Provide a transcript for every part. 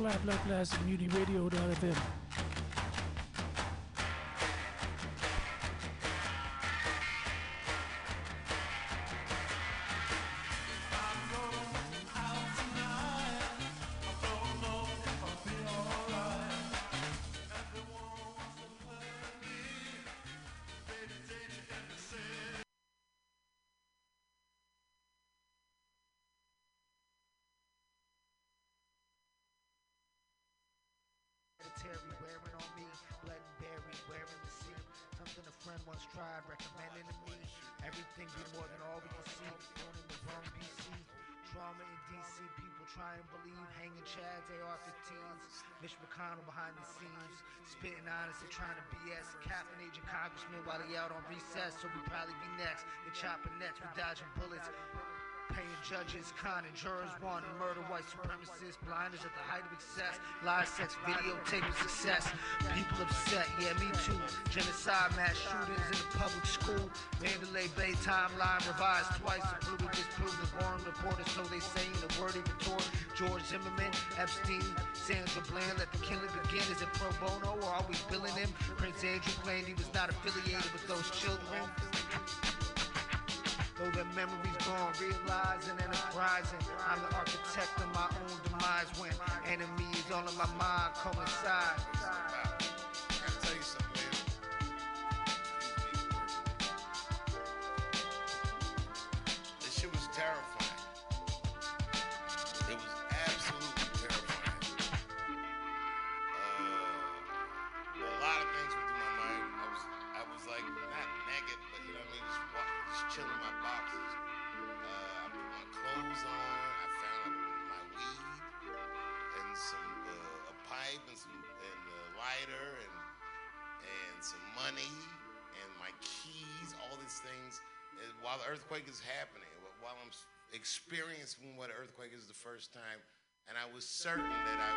Black Blast Community Radio.fm. conning jurors, wanting murder, white supremacists, blinders at the height of excess, live sex, videotaping success. People upset, yeah, me too. Genocide, mass shootings in the public school. Mandalay Bay timeline revised twice. Including disproven warrant reporters, so they say in the word he retort. George Zimmerman, Epstein, Sandra Bland, let the killing begin. Is it pro bono or are we billing him? Prince Andrew claimed he was not affiliated with those children. Though the memory's gone, realizing and uprising. I'm the architect of my own demise when enemies all in my mind coincide. I gotta tell you something, man. This shit was terrifying. Earthquake is happening, while I'm experiencing what an earthquake is the first time, and I was certain that I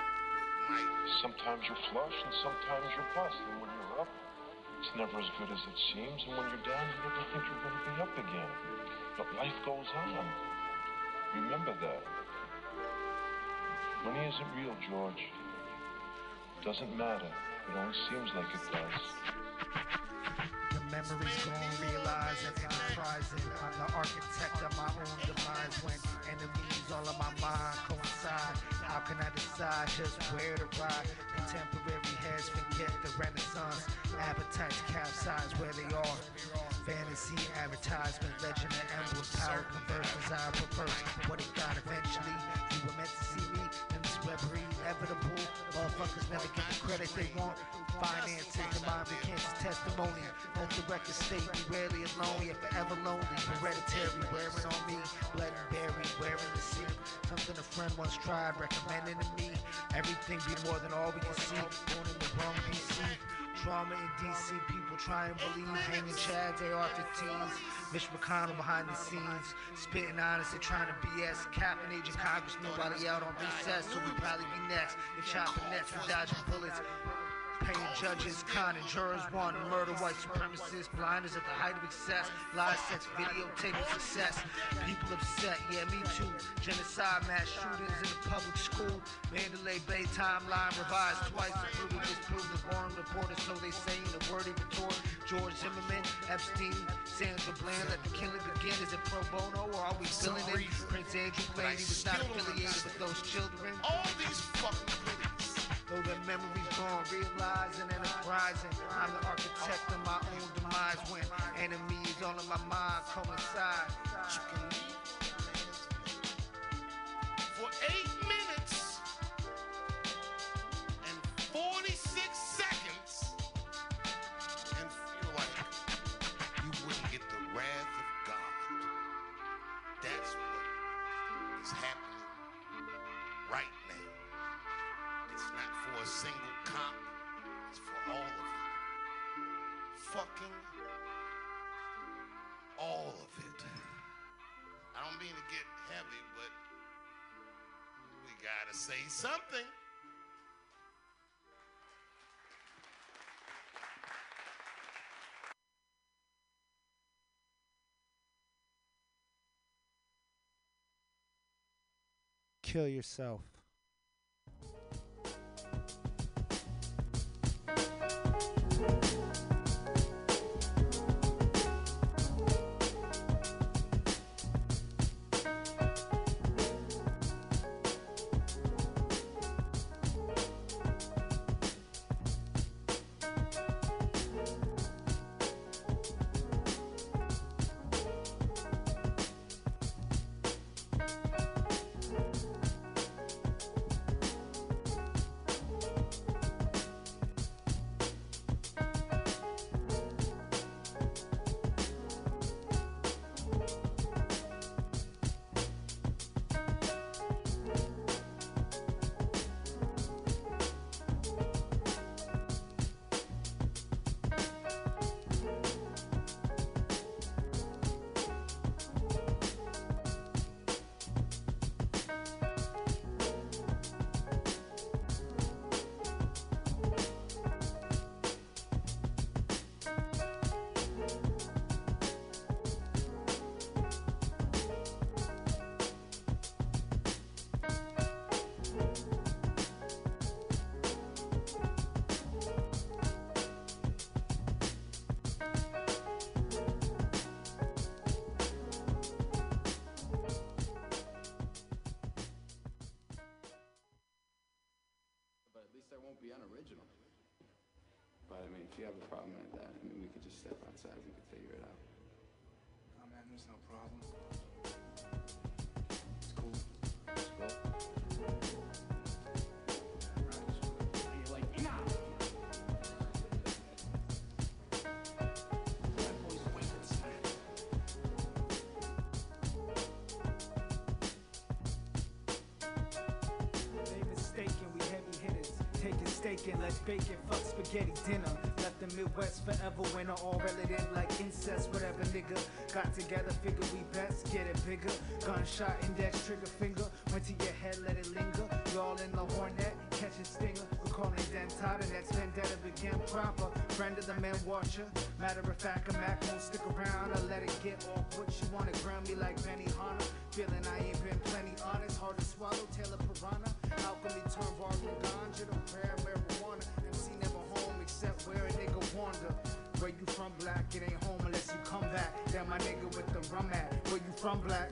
might. Sometimes you're flush and sometimes you're bust. And when you're up, it's never as good as it seems. And when you're down, you never think you're going to be up again. But life goes on. Remember that. Money isn't real, George. Doesn't matter. It only seems like it does. The memory's gone, realizing and reprising. I'm the architect of my own demise when enemies all of my mind coincide. How can I decide just where to ride? Contemporary heads forget the renaissance. Appetites capsize where they are. Fantasy, advertisement, legend, and emblem, power, converse, desire, perverse. What it got eventually. You were meant to see me in this webbery, inevitable. Motherfuckers never get the credit they want. Finances, the mind becomes testimony. Let the record state we rarely alone, yet forever lonely. Hereditary, wearing on me, blood berry, wearing the sea. Something a friend once tried, recommending to me. Everything be more than all we can see. Born in the wrong BC. Trauma in DC, people try and believe. Hanging Chads, AR-15s. Mitch McConnell behind the scenes, spitting honest and trying to BS. Captain agent congressman while he out on recess, so we probably be next. The chopping nets, we dodging bullets. Paying judges, conning jurors, wanting murder, white supremacists, blinders at the height of excess, live sex, videotaping success. People upset, yeah, me too. Genocide, mass shootings in the public school. Mandalay Bay timeline revised twice, including disproven warrant reporters, so they say in the word retort. George Zimmerman, Epstein, Sandra Bland, let the killing begin. Is it pro bono or are we billing it? Prince Andrew claimed he was not affiliated with those children. All these fucking. Though the memory's gone, realizing and uprising. I'm the architect of my own demise when enemies all in my mind coincide. You can leave for eight minutes and 46 say something. Kill yourself. Be unoriginal. But I mean, if you have a problem like that, I mean, we could just step outside. We could figure it out. Staking, let's bake it, fuck spaghetti dinner. Left the Midwest forever winter, all relative like incest, whatever nigga. Got together, figure we best, get it bigger. Gunshot, index, trigger finger. Went to your head, let it linger. you all in the hornet, catching stinger. We're calling dentata, next vendetta began proper. Friend of the man watcher. Matter of fact, a Mac won't stick around. I let it get off what you wanna ground me like Benihana. Feeling I ain't been plenty honest, hard to swallow, Taylor Piranha. Alchemy turn bar from ganja to rare marijuana. MC never home except where a nigga wander. Where you from, black? It ain't home unless you come back. Damn, my nigga with the rum at. Where you from, black?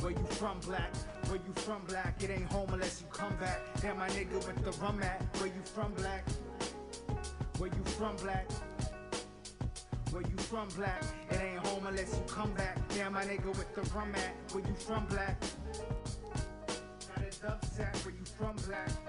Where you from, black? Where you from, black? It ain't home unless you come back. Damn, my nigga with the rum at. Where you from, black? Where you from, black? Where you from, black? It ain't home unless you come back. Damn, my nigga with the rum at. Where you from, black? Sack. Where you from, black?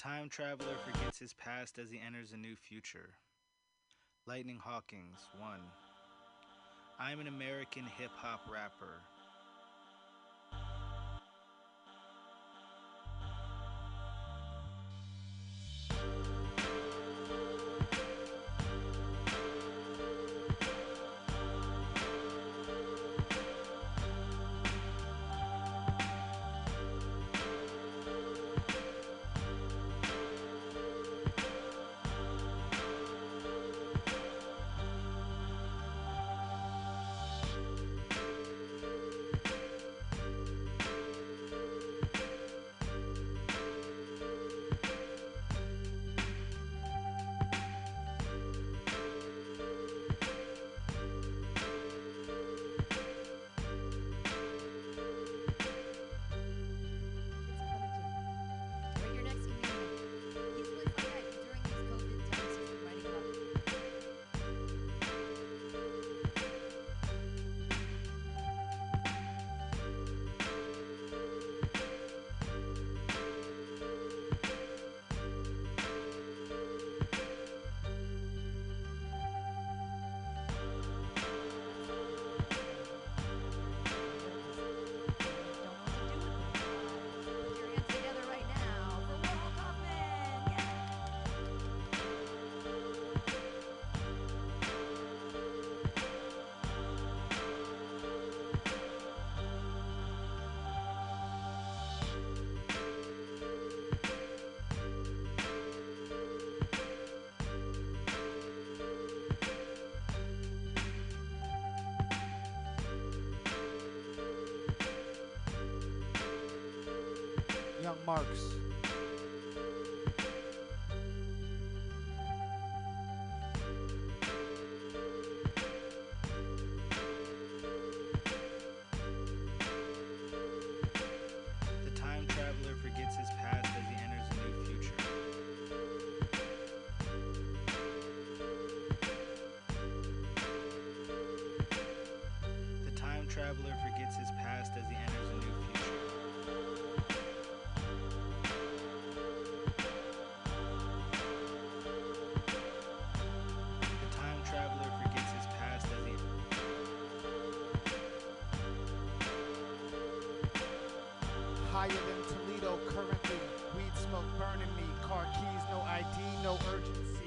Time traveler forgets his past as he enters a new future. Lightning Hawkins, 1. I'm an American hip hop rapper. Young Marks. Higher than Toledo currently. Weed smoke burning me. Car keys, no ID, no urgency.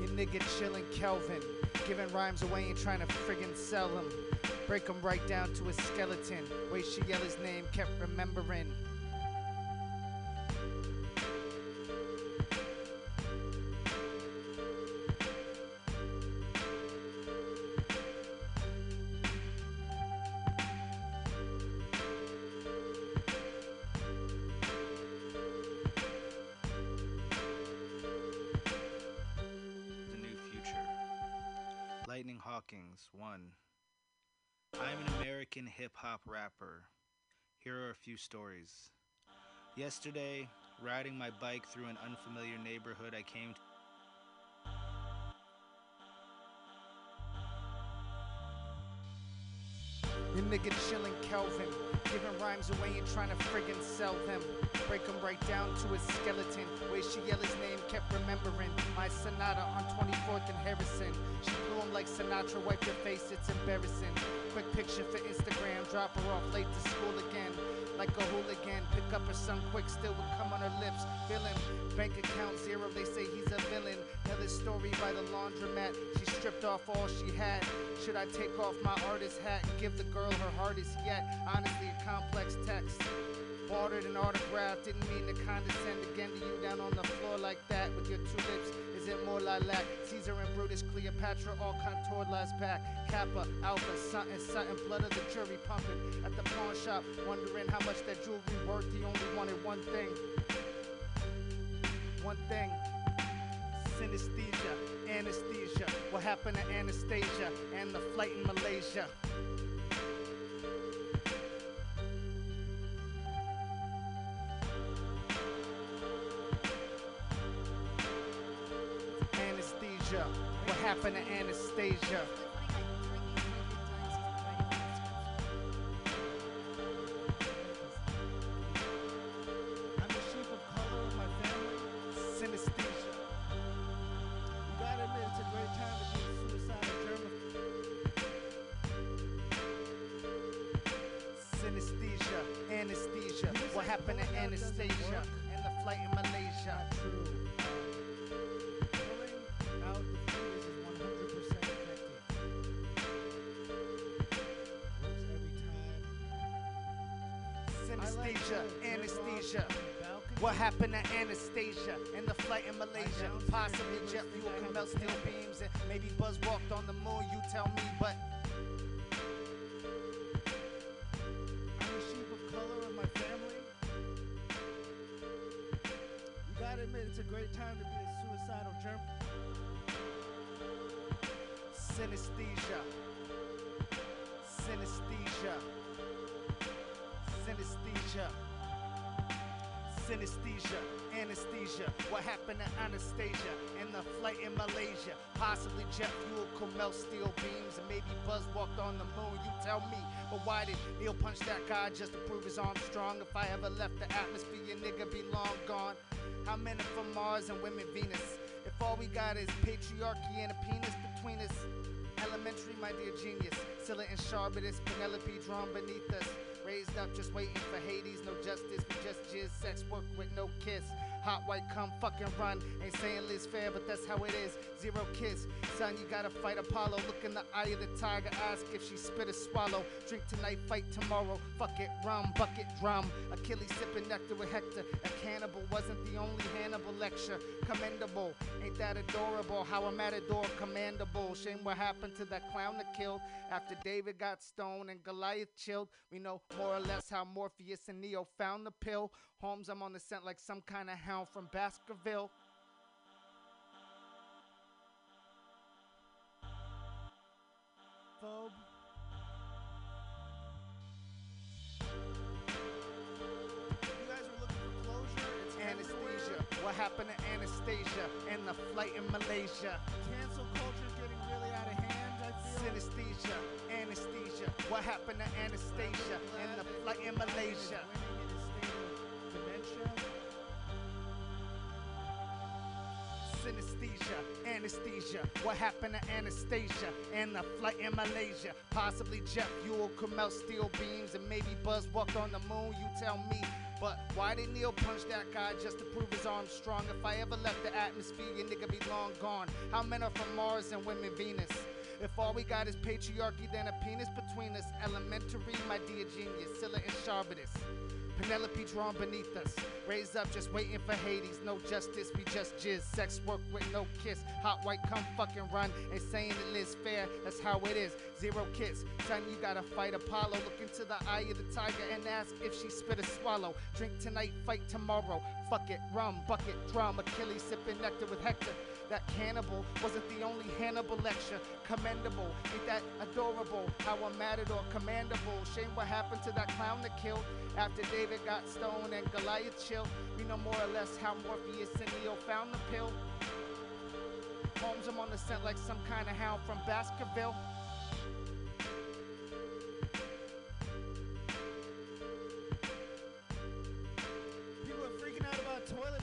You nigga chillin' Kelvin. Giving rhymes away and trying to friggin' sell them. Break 'em right down to a skeleton. Way she yell his name, kept remembering. Stories. Yesterday, riding my bike through an unfamiliar neighborhood, I came to You nigga chillin' Kelvin, giving rhymes away and trying to friggin' sell them. Break 'em right down to his skeleton. Way she yell his name, kept remembering. My Sonata on 24th and Harrison. She blew him like Sinatra, wipe your face, it's embarrassing. Quick picture for Instagram, drop her off late to school again. Like a hooligan, pick up her son quick, still would come on her lips. Villain, bank account zero, they say he's a villain. Another story by the laundromat, she stripped off all she had. Should I take off my artist hat and give the girl her hardest yet? Honestly, a complex text. Ordered and autograph, didn't mean to condescend again to you down on the floor like that with your two lips. More lilac? Caesar and Brutus, Cleopatra, all contoured last back. Kappa, Alpha, something, something, blood of the jury pumping at the pawn shop, wondering how much that jewelry worth. He only wanted one thing. One thing. Synesthesia, anesthesia. What happened to Anastasia and the flight in Malaysia? Happened to Anastasia? Jet fuel could steel beams, and maybe Buzz walked on the moon. You tell me, but why did Neil punch that guy just to prove his arm strong? If I ever left the atmosphere, your nigga be long gone. How men are from Mars and women Venus? If all we got is patriarchy and a penis between us, Elementary, my dear genius. Scylla and Charybdis, Penelope drawn beneath us. Raised up, just waiting for Hades. No justice, we just jizz. Sex work with no kiss. Hot white come fucking run. Ain't saying Liz fair, but that's how it is. Zero kiss. Son, you gotta fight Apollo. Look in the eye of the tiger. Ask if she spit or swallow. Drink tonight, fight tomorrow. Fuck it, rum, bucket, drum. Achilles sipping nectar with Hector. A cannibal wasn't the only Hannibal lecture. Commendable. Ain't that adorable? How I'm at a matador commandable. Shame what happened to that clown that killed after David got stoned and Goliath chilled. We know more or less how Morpheus and Neo found the pill. Holmes, I'm on the scent like some kind of hound from Baskerville. Phobe. Anesthesia. What happened to Anastasia and the flight in Malaysia? Cancel culture's getting really out of hand. I feel. Synesthesia. Anesthesia. What happened to Anastasia and the flight in Malaysia? Dementia. Synesthesia, anesthesia. What happened to Anastasia and the flight in Malaysia? Possibly jet fuel could melt steel beams and maybe Buzz walked on the moon. You tell me. But why did Neil punch that guy just to prove his arm strong? If I ever left the atmosphere, your nigga be long gone. How men are from Mars and women Venus? If all we got is patriarchy, then a penis between us. Elementary, my dear genius, Scylla and Charybdis. Penelope drawn beneath us. Raised up, just waiting for Hades. No justice, we just jizz. Sex work with no kiss. Hot white, come fucking run. Ain't saying it is fair, that's how it is. Zero kiss. Son, you gotta fight Apollo. Look into the eye of the tiger and ask if she spit or swallow. Drink tonight, fight tomorrow. Fuck it, rum, bucket, drum. Achilles sipping nectar with Hector. That cannibal wasn't the only Hannibal lecture. Commendable, ain't that adorable? How a matador commendable. Shame what happened to that clown that killed after David got stoned and Goliath chilled. We know more or less how Morpheus and Neo found the pill. Holmes, I'm on the scent like some kind of hound from Baskerville. People are freaking out about toilet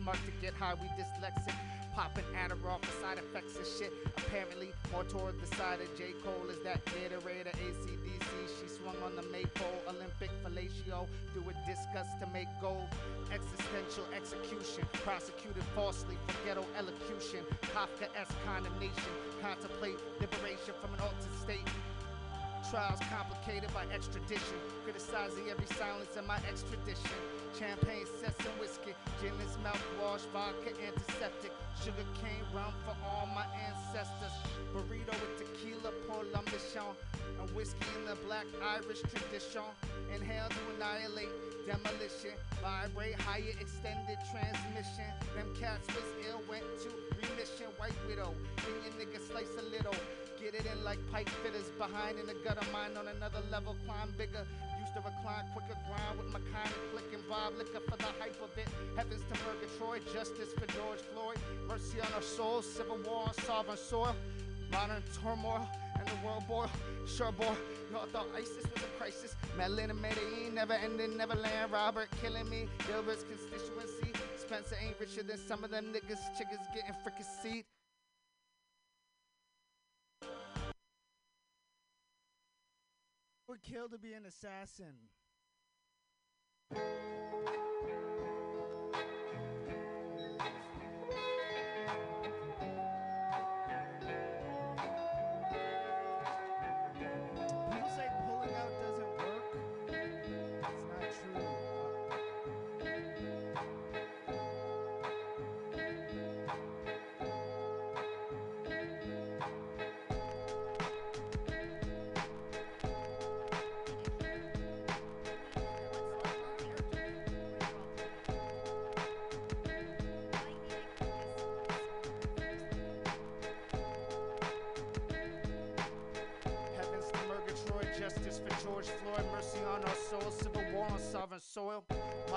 Bismarck to get high. We dyslexic, popping Adderall for side effects and shit. Apparently, more toward the side of J. Cole is that Gatorade or ACDC. She swung on the maypole, Olympic fellatio, do a discuss to make gold. Existential execution, prosecuted falsely for ghetto elocution. Kafka-esque condemnation, contemplate liberation from an altered state. Trials complicated by extradition. Criticizing every silence in my extradition. Champagne, cess, and whiskey. Gin is mouthwash, vodka, antiseptic. Sugar cane rum for all my ancestors. Burrito with tequila, pour l'ambition. And whiskey in the black Irish tradition. Inhale to annihilate demolition. Vibrate higher extended transmission. Them cats was ill, went to remission. White widow. Then your nigga slice a little. Get it in like pipe fitters behind in the gutter mine on another level, climb bigger. To recline quicker, grind with my kind of click and bob liquor for the hype of it. Heavens to Murgatroyd, justice for George Floyd. Mercy on our souls, civil war on sovereign soil. Modern turmoil and the world boil. Sure, boy, y'all thought ISIS was a crisis. Madeline and Medellin, never ending, Neverland. Robert killing me, Gilbert's constituency. Spencer ain't richer than some of them niggas. Chickens getting fricasseed. Would kill to be an assassin.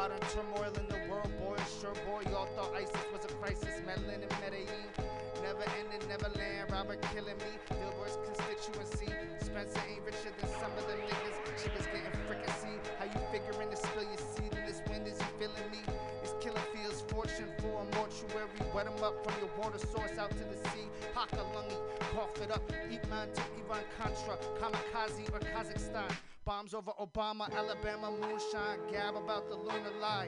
Modern turmoil in the world, boy. Sure, boy, y'all thought ISIS was a crisis. Medellin and Medellin. Never ending, never land. Robert killing me. Dilbert's constituency. Spencer ain't richer than some of the niggas. Chickens getting fricassee. How you figuring to spill your seed in this wind? Is you feeling me? These killer fields, fortune for a mortuary. Wet 'em up from your water source out to the sea. Haka lungy, cough it up. Eat man to Iran Contra. Kamikaze or Kazakhstan. Bombs over Obama, Alabama, moonshine. Gab about the lunar lie.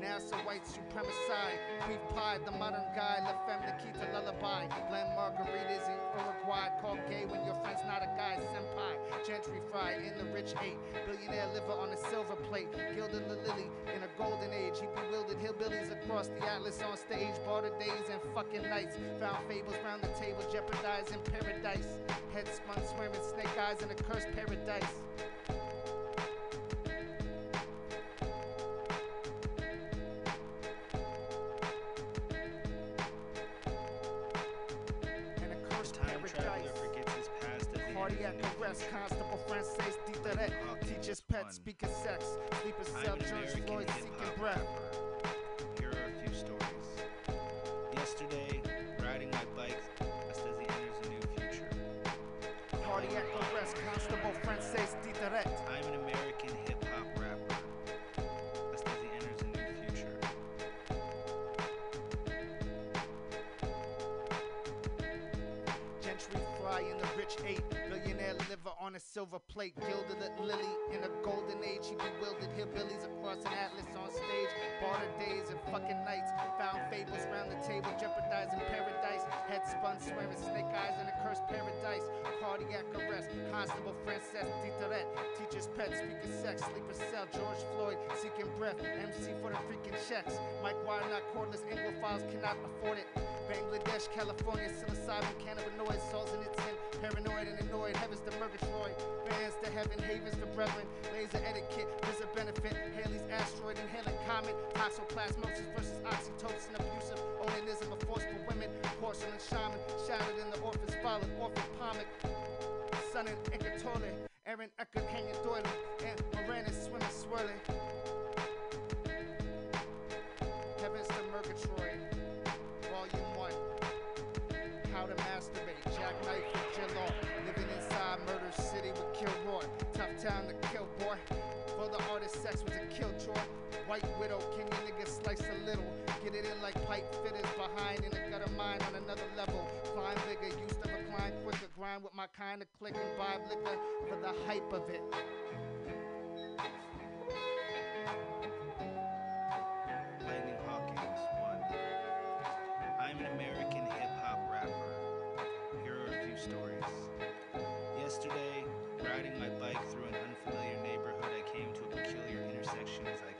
NASA white supremacide. We've plied the modern guy. La femme Nikita lullaby. Blend margaritas in Uruguay. Call gay when your friend's not a guy. Senpai. Gentry fry in the rich eight. Billionaire liver on a silver plate. Gilded the lily in a golden age. He bewildered hillbillies across the atlas on stage. Barter days and fucking nights. Found fables round the table. Jeopardizing paradise. Head spun swearing snake eyes in a cursed paradise. Cardiac of the new arrest, future. Constable Francis Ditheret. Hawkins Teaches one. pets, speaker sex. Sleeper I'm cell, George Floyd seeking breath. Silver plate. Gilded lily in a golden age. He bewildered hillbillies across an atlas on stage. Barter days and fucking nights. Found fables round the table. Jeopardizing paradise. Head spun swearing snake eyes in a cursed paradise. Cardiac arrest. Constable Frances Ditheret. Teacher's pet. Speaker sex. Sleeper cell. George Floyd seeking breath. MC for the freaking checks. Mike Widener cordless Anglophiles cannot afford it. Bangladesh, California, psilocybin, cannabinoids, souls in its sin, paranoid and annoyed, heavens to Murgatroyd, bands to heaven, havens for brethren, laser etiquette, there's a benefit, Halley's asteroid, inhaling comet, toxoplasmosis versus oxytocin, abusive, onanism, a force for women, porcelain shaman, shattered in the orphan's fallen, orphan pomic, sun and Ekatole, Aaron Eckhart hanging doily, and Moranis swimming swirling. Heavens to Murgatroyd. Inside City with Kilroy. Tough town to kill, boy. For the artist, sex was a killjoy. White widow, can you niggas slice a little? Get it in like pipe fitters behind in a gutter mine on another level. Climb bigger, used to recline quicker. Grind with my kind of click and buy liquor for the hype of it. Lightning Hawkins, 1. I'm an American hip hop rapper. Here are a few stories. Yesterday, riding my bike through an unfamiliar neighborhood, I came to a peculiar intersection as I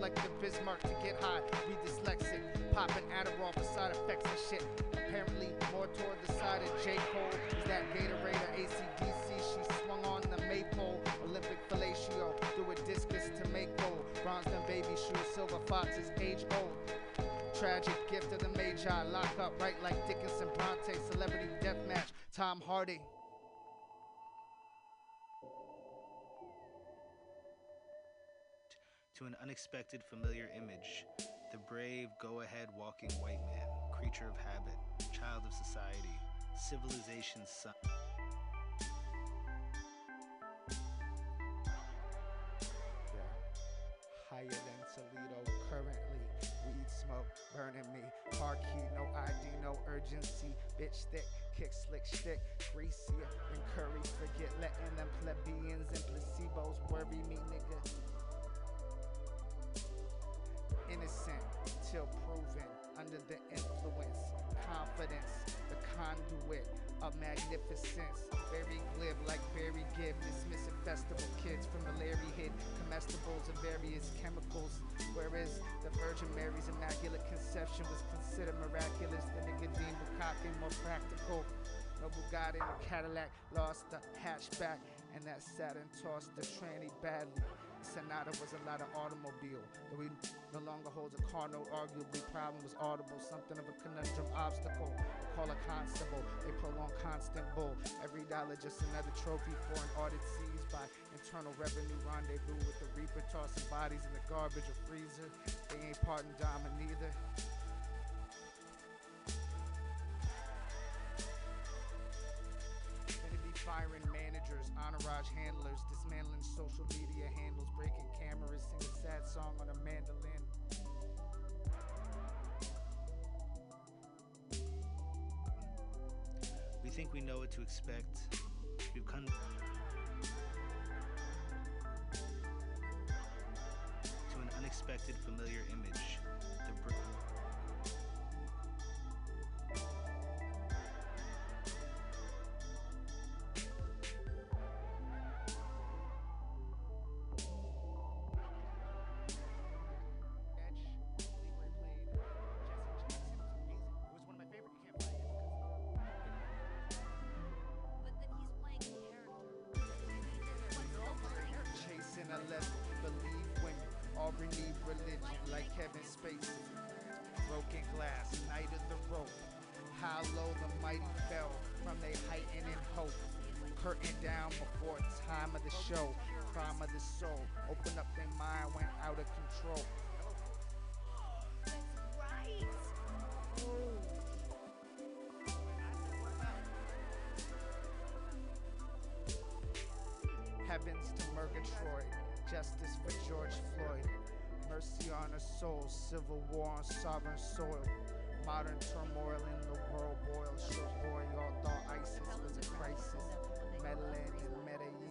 like the Bismarck to get high. Be dyslexic. Popping Adderall for side effects and shit. Apparently, more toward the side of J. Cole is that Gatorade or ACDC. She swung on the maypole. Olympic fellatio. Threw a discus to make gold. Bronze and baby shoes. Silver foxes age old. Tragic gift of the Magi. Lock up right like Dickinson Bronte. Celebrity deathmatch. Tom Hardy. To an unexpected familiar image the brave, go ahead walking white man, creature of habit, child of society, civilization's son. Higher than Toledo currently. Weed smoke burning me. Car key, no ID, no urgency. Bitch thick, kick slick stick, Greasier than curry. Forget letting them plebeians and placebos worry me, nigga. Innocent till proven. under the influence, confidence, the conduit of magnificence. Very glib, like very give, dismissing festival kids from the Larry hid comestibles and various chemicals. Whereas the Virgin Mary's immaculate conception was considered miraculous, the nigga deemed Bukaki more practical. No Bugatti or Cadillac lost the hatchback, and that Saturn tossed the tranny badly. Sonata was a lot of automobile, though he no longer holds a car note. Arguably, problem was audible, something of a conundrum obstacle. Call a constable, a prolonged constant bull. Every dollar just another trophy for an audit seized by internal revenue rendezvous with the reaper tossing bodies in the garbage or freezer. They ain't parting diamond neither. Firing entourage handlers, dismantling social media handles, breaking cameras, sing a sad song on a mandolin. We think we know what to expect. We've come to an unexpected familiar image. The br- the show. Crime of the soul. Open up their mind, went out of control. Heavens to Murgatroyd, justice for George Floyd, mercy on a soul, civil war on sovereign soil, modern turmoil in the world boil. Short boy, y'all thought ISIS was a crisis. Medellin and Medellin.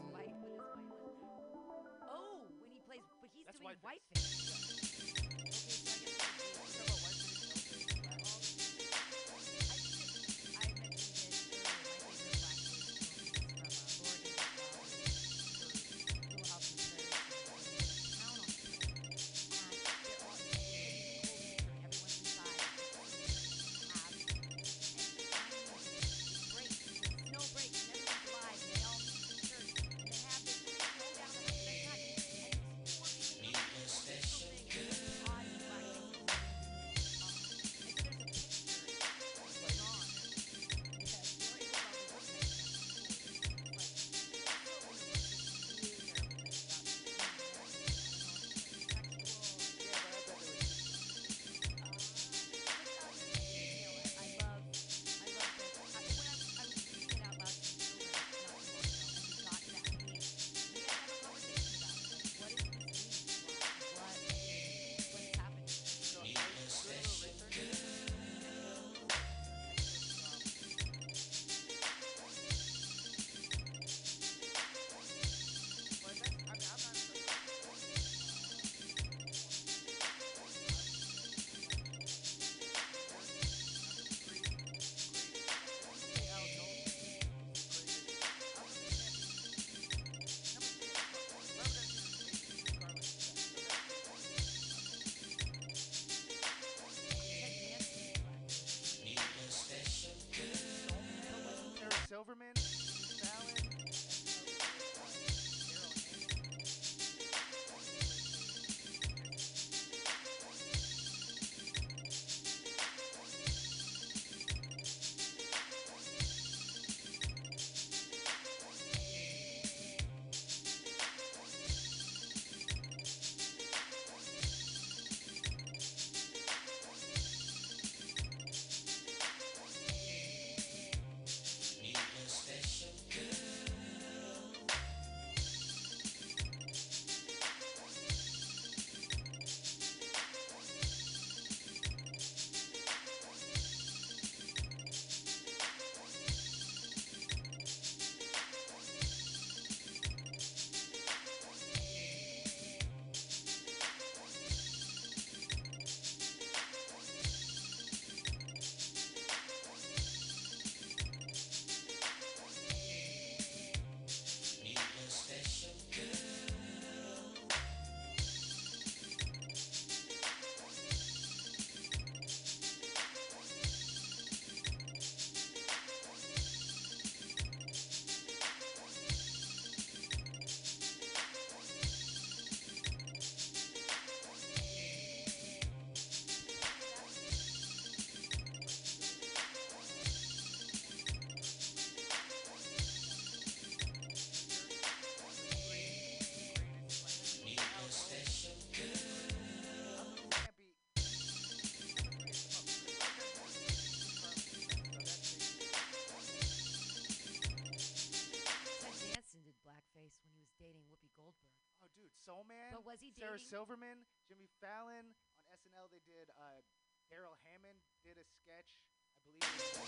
Sarah dating? Silverman, Jimmy Fallon on SNL. They did. Uh, Darrell Hammond did a sketch. I believe.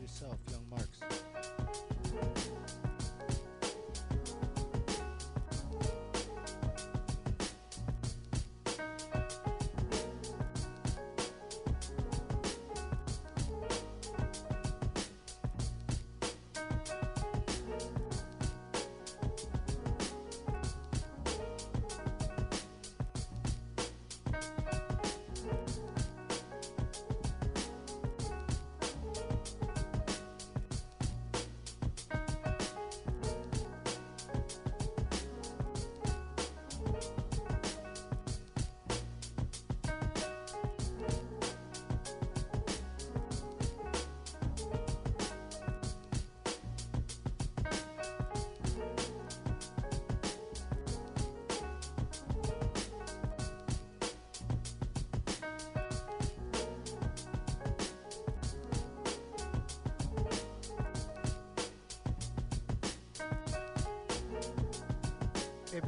Yourself, young Marks.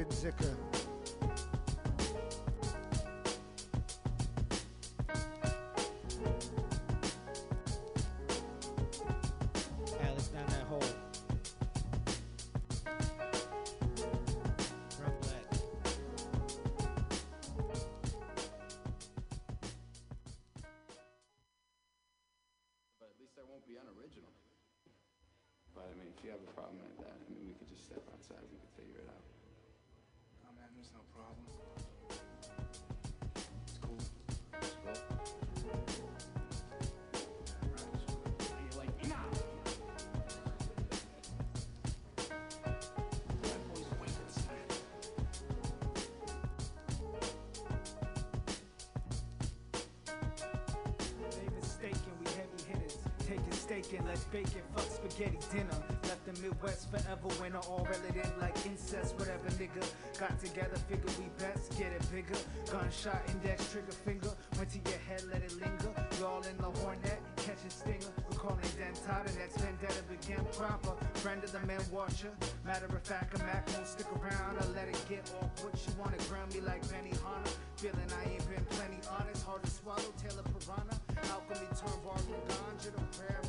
ibn Alex down that hole. Black. But at least I won't be unoriginal. But I mean, if you have a problem like that, I mean, we could just step outside. We could figure it out. Man, there's no problem. It's cool. It's cool. You're like, nah. Boy's wait inside. They mistaken, we heavy hitters. Taking steak and let's bake it. Fuck spaghetti dinner. The Midwest forever when winter. All relative like incest. Whatever nigga got together, figure we best get it bigger. Gunshot index, trigger finger. Went to your head, let it linger. you all in the hornet, catch a stinger. Recalling dentata, next vendetta began proper. Friend of the man watcher. Matter of fact, a Mac won't stick around. I let it get awkward. She wanna ground me like Benihana. Feeling I ain't been plenty honest. Hard to swallow, Taylor Piranha. Alchemy turn bar ganja to rare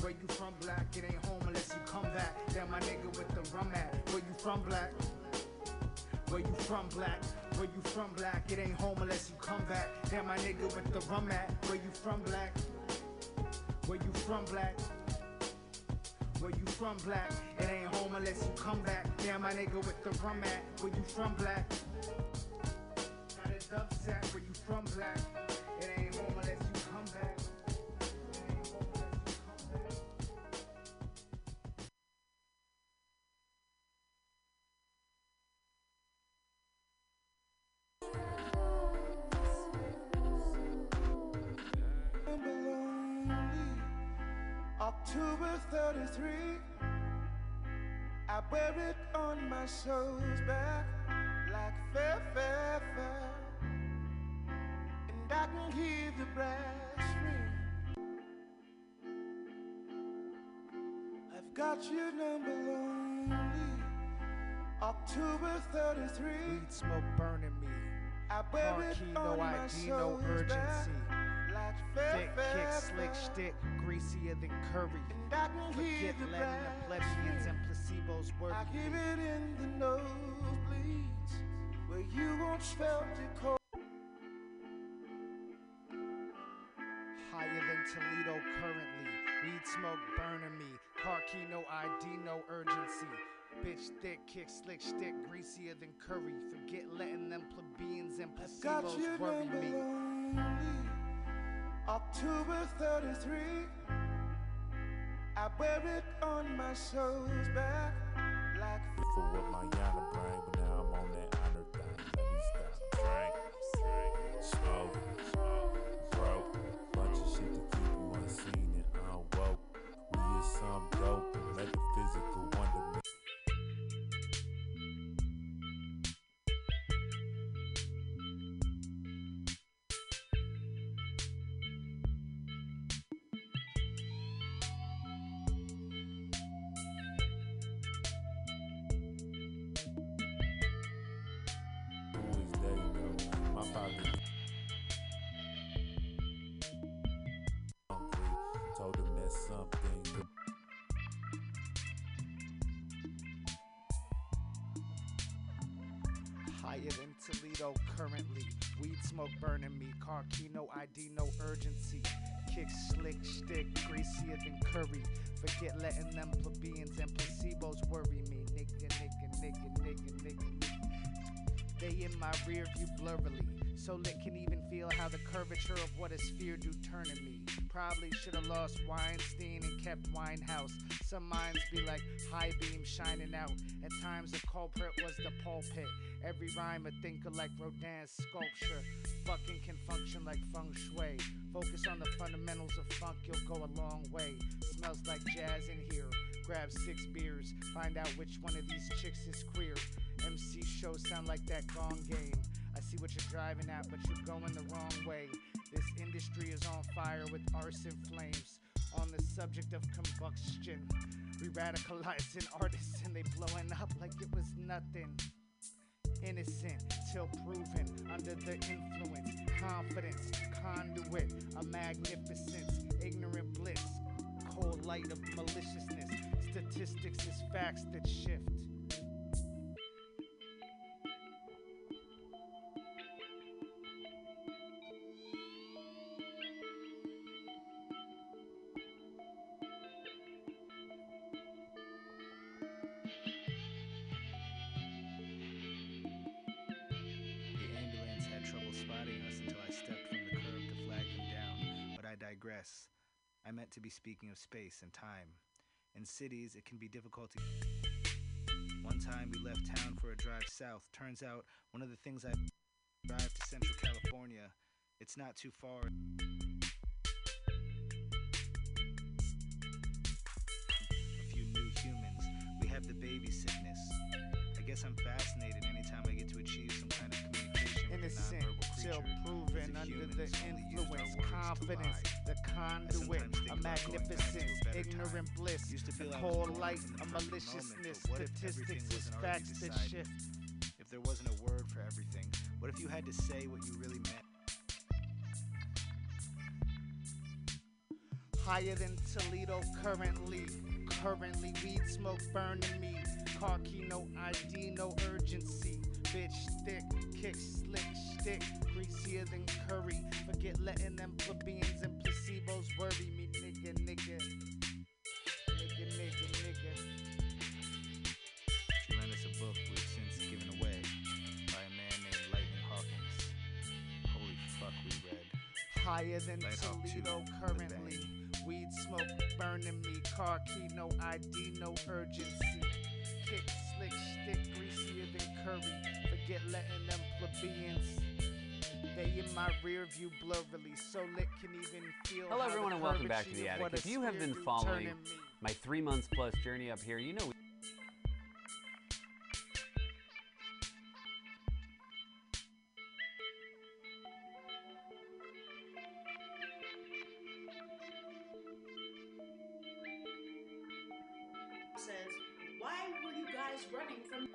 Where you from, black? It ain't home unless you come back. Damn, my nigga with the rum at. Where you from, black? Where you from, black? Where you from, black? It ain't home unless you come back. Damn, my nigga with the rum at. Where you from, black? Where you from, black? Where you from, black? It ain't home unless you come back. Damn, my nigga with the rum at. Where you from, black? Got a dub sack. Where you from, black? Back like fair, fair, fair. And I can hear the brass ring. I've got your number lonely. October 33, Weed smoke burning me. I wear Car it on no my ID, no urgency. back Thick kick, slick stick, greasier than curry. And I can Forget the letting the plebeians and placebos work I give it in the nosebleeds where you once felt it cold. Higher than Toledo currently. Weed smoke burning me. Car key, no ID, no urgency. Bitch thick, kick slick stick, greasier than curry. Forget letting them plebeians and placebos worry me. lonely. October 33. I wear it on my soul's back like for what my yana bring, but now I'm on that Higher than Toledo currently. Weed smoke burning me. Car key, no ID, no urgency. Kick slick stick, greasier than curry. Forget letting them plebeians and placebos worry me. Nigga, nigga, nigga, nigga, nigga. They in my rear view blurrily. So lit can even feel how the curvature of what is fear do turn in me. Probably should have lost Weinstein and kept Winehouse. Some minds be like high beam shining out. At times the culprit was the pulpit. Every rhyme a thinker like Rodin's sculpture. Fucking can function like feng shui. Focus on the fundamentals of funk, you'll go a long way. Smells like jazz in here. Grab six beers, find out which one of these chicks is queer. MC shows sound like that gong game. I see what you're driving at, but you're going the wrong way. This industry is on fire with arson flames. On the subject of combustion, we radicalizing artists and they blowing up like it was nothing. Innocent till proven under the influence, confidence, conduit, a magnificence, ignorant bliss, cold light of maliciousness. Statistics is facts that shift. Space and time. In cities, it can be difficult to. One time we left town for a drive south. Turns out one of the things I drive to Central California, it's not too far. A few new humans. We have the baby sickness. I guess I'm fascinated anytime I get to achieve some kind of communication Innocent till proven under the humans only used our influence, confidence, lie. the I conduit sometimes think of about going back to a magnificence, ignorant bliss, Used to feel the I was cold light in of maliciousness, moment, but what if everything statistics is facts that shift. If there wasn't a word for everything, what if you had to say what you really meant? Higher than Toledo currently. Currently, weed smoke burning me. Car key, no ID, no urgency. Bitch thick, kick slick, stick. Greasier than curry. Forget letting them plebeians and placebos worry me, nigga, nigga. Nigga, nigga, nigga. She lent us a book we've since given away by a man named Lightning Hawkins. Holy fuck, we read. Higher than Light Hawk two, Toledo currently. Weed smoke burning me. Car key, no ID, no urgency. Kick slick, stick greasier than curry. Forget letting them plebeians. They in my rear view blurrily, so lit can even feel. Hello, everyone, and welcome back to the attic. If you have been following my three months plus journey up here, you know says, Why were you guys running from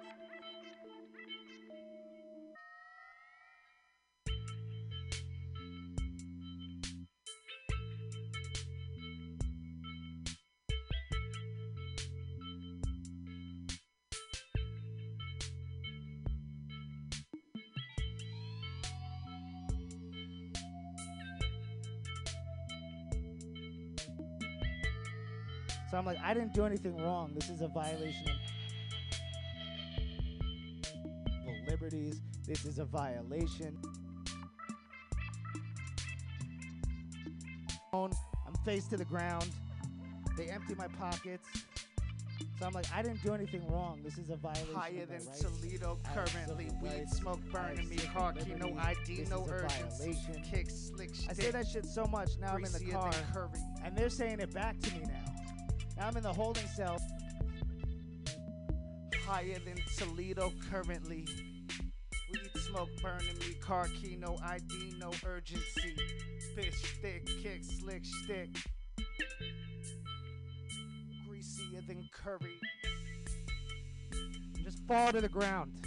So I'm like, I didn't do anything wrong. This is a violation of liberties. This is a violation. I'm face to the ground. They empty my pockets. So I'm like, I didn't do anything wrong. This is a violation. Higher than rights. Toledo currently. Weed rights. smoke burning me. key, no liberties. ID, This no is a urgency. violation. Kick slick I say that shit so much now I'm in the car, and they're saying it back to me now. I'm in the holding cell. Higher than Toledo currently. Weed smoke burning me. Car key, no ID, no urgency. Bitch thick, kick slick stick. Greasier than curry. Just fall to the ground.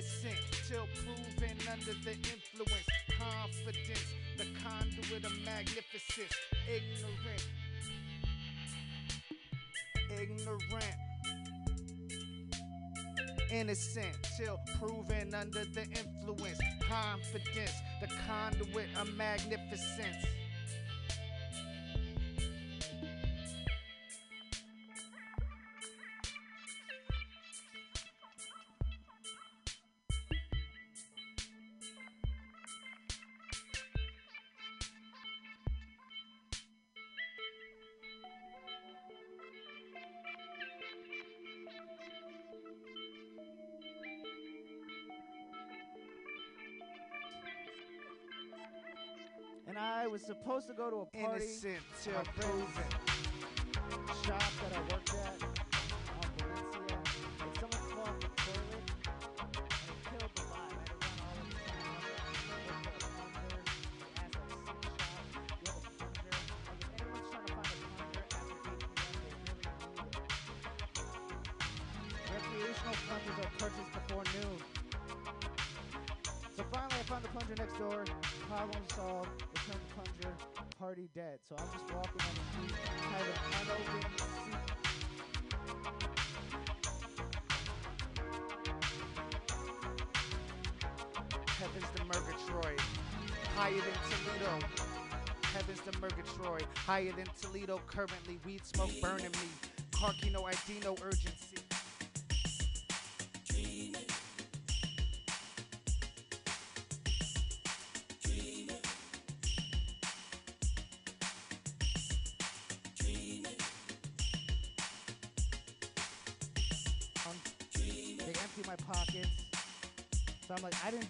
Innocent till proven under the influence. Confidence, the conduit of magnificence. Ignorant, ignorant. Innocent till proven under the influence. Confidence, the conduit of magnificence. And I was supposed to go to a party. Innocent till proven. shop that I worked at on Valencia. And someone the toilet and killed the vibe. I had to run all over town. Look for a plunger. They asked like six shots. You have a plunger? Like if anyone's trying to find a plunger after 8 p.m., they really need it. Recreational plungers are purchased before noon. I found the plunger next door. Problem solved. Return the plunger. Party dead. So I'm just walking on the street, kind of unopened seat. Heavens to Murgatroyd, higher than Toledo. Heavens to Murgatroyd, higher than Toledo. Currently, weed smoke burning me. Carkino ID no urgency.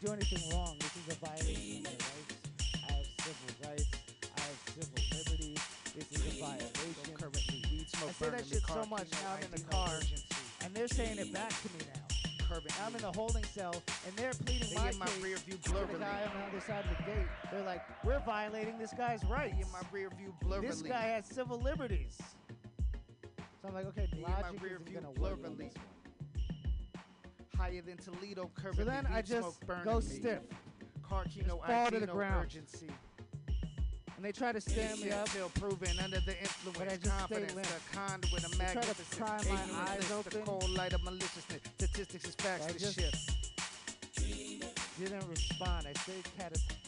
Didn't do anything wrong. This is a violation of my rights. I have civil rights. I have civil liberties. This is a violation. Currently, weed smoke I say that shit so much now I'm in the car, and they're saying it back to me now. I'm in the holding cell, and they're pleading They my my case rear view to the guy on the other side of the gate. They're like, we're violating this guy's rights. in my rear view blurrily. This guy has civil liberties. So I'm like, okay, They logic isn't gonna work on this one. Higher than Toledo. Currently, So then I just go stiff. Carkino Just fall to the no ground. urgency. And they try to stand me up. till proven under the influence. But I just stay confidence, limp. the conduit of try to pry my eyes bliss, the open. cold light of maliciousness. Statistics is facts to shift. Didn't respond. I stayed catat.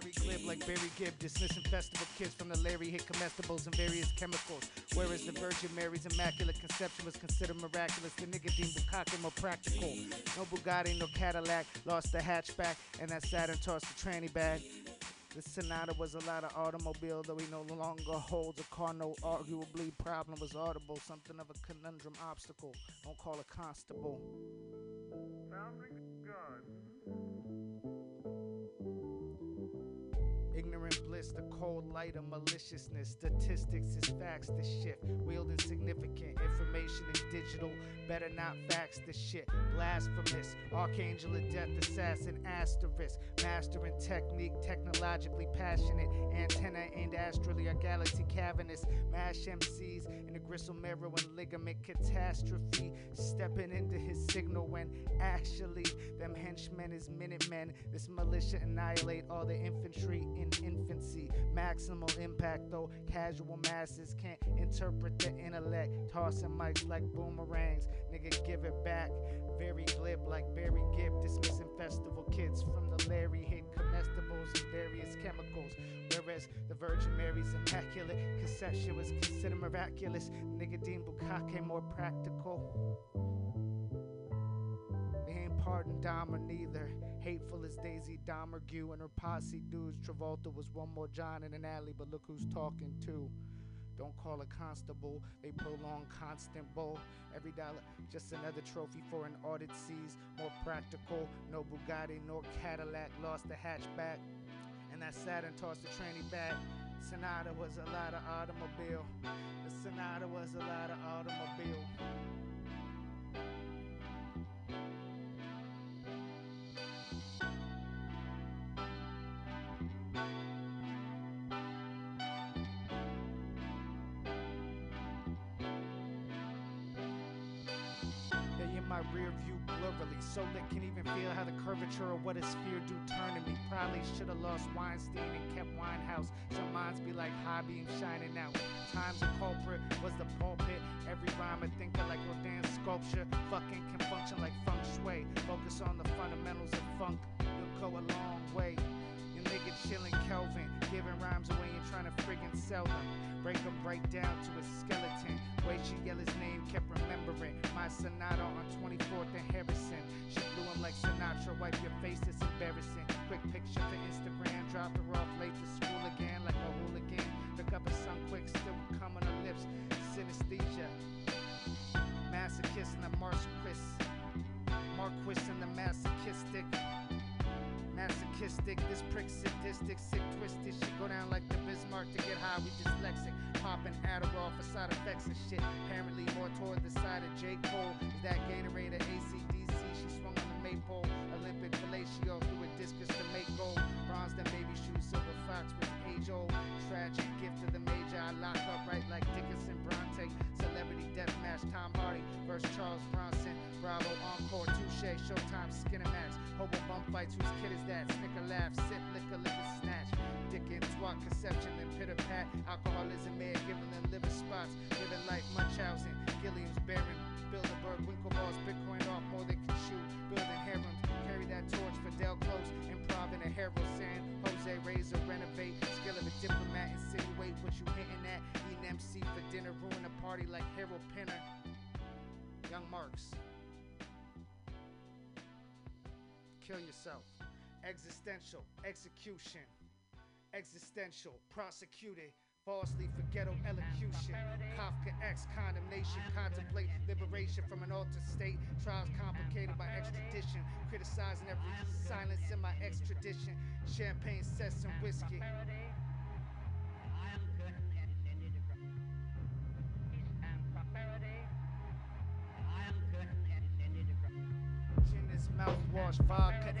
Very glib like Barry Gibb, dismissing festival kids from the Larry hit comestibles and various chemicals. Whereas the Virgin Mary's immaculate conception was considered miraculous, the nigga deemed Bukake more practical. No Bugatti, no Cadillac, lost the hatchback, and that Saturn tossed the tranny bag. The Sonata was a lot of automobile, though he no longer holds a car. No arguably problem was audible, something of a conundrum obstacle. Don't call a constable. The cold light of maliciousness. Statistics is facts to shift. Wielding significant information is digital. Better not fax the shit. Blasphemous. Archangel of death, assassin, asterisk. Mastering technique, technologically passionate. Antenna aimed astrally, a galaxy cavernous. Mash MCs in a gristle marrow and ligament catastrophe. Stepping into his signal when actually them henchmen is minutemen. This militia annihilate all the infantry in infancy. Maximal impact though, casual masses can't interpret the intellect. Tossing mics like boomerangs, nigga give it back. Very glib like Barry Gibb, dismissing festival kids from the Larry hit comestibles and various chemicals. Whereas the Virgin Mary's immaculate conception was considered miraculous. Nigga deemed Bukake more practical. Pardon Dahmer neither. Hateful as Daisy Domergue and her posse dudes. Travolta was one more John in an alley, but look who's talking too. Don't call a constable, they prolong constant bull. Every dollar, just another trophy for an audit sees. More practical, no Bugatti nor Cadillac, lost the hatchback. And that Saturn tossed the tranny back. Sonata was a lot of automobile. The Sonata was a lot of automobile. So lit can even feel how the curvature of what is fear do turn to me. Probably should have lost Weinstein and kept Winehouse. Some minds be like high beam shining out. Times a culprit was the pulpit. Every rhyme a thinker like Rodin's sculpture. Fucking can function like feng shui. Focus on the fundamentals of funk. You'll go a long way. You nigga chillin' Kelvin, giving rhymes away and trying to friggin' sell them. Break 'em right down to a skeleton. Way she yell his name, kept remembering. My Sonata on 24th and Harrison. She blew him like Sinatra, wipe your face, it's embarrassing. Quick picture for Instagram, dropped her off late to school again, like a hooligan. Pick up her son quick, still come on her lips. Synesthesia. Masochist and the Marquis. Marquis and the masochistic. Masochistic, this prick sadistic, sick twisted shit go down like the Bismarck to get high. We dyslexic, popping Adderall for side effects and shit. Apparently more toward the side of J Cole. Is that Gatorade or ACDC? She swung on the maypole. Olympic fellatio through a discus to make gold. Bronze then baby shoes, silver fox with age old. Tragic gift to the major. I lock up right like Dickinson Bronte. Celebrity deathmatch, Tom Hardy versus Charles Bronson. Bravo, Encore, Touche, Showtime, Skinamax. Hobo bump fights, whose kid is that? Snicker laugh, sip, liquor, liquor, snatch. Dick and twat, conception, and pitter pat. Alcoholism, man, giving them liver spots. Living life, Munchausen, Gilliam's Baron. Bilderberg, Winklevoss, Bitcoin off more than can shoot. Building harems, carry that torch for Del Close. Improv in a Harold San, Jose Razor, renovate. Skill of a diplomat, insinuate what you hinting at. Eat an MC for dinner, ruin a party like Harold Pinter. Young Marks. Kill yourself. Existential, execution. Existential, prosecuted. Falsely for ghetto elocution. Kafkaesque condemnation. Contemplate liberation from an altered state. Trials complicated by extradition. Criticizing every silence in my extradition. Champagne, cess, and whiskey. Gin is mouthwash, vodka.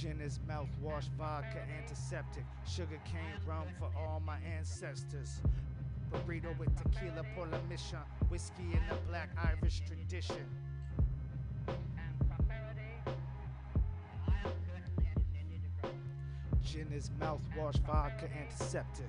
Gin is mouthwash, vodka, antiseptic. Sugar cane rum for all my ancestors. Burrito with tequila la mission. Whiskey in the black Irish tradition. Gin is mouthwash, vodka, antiseptic.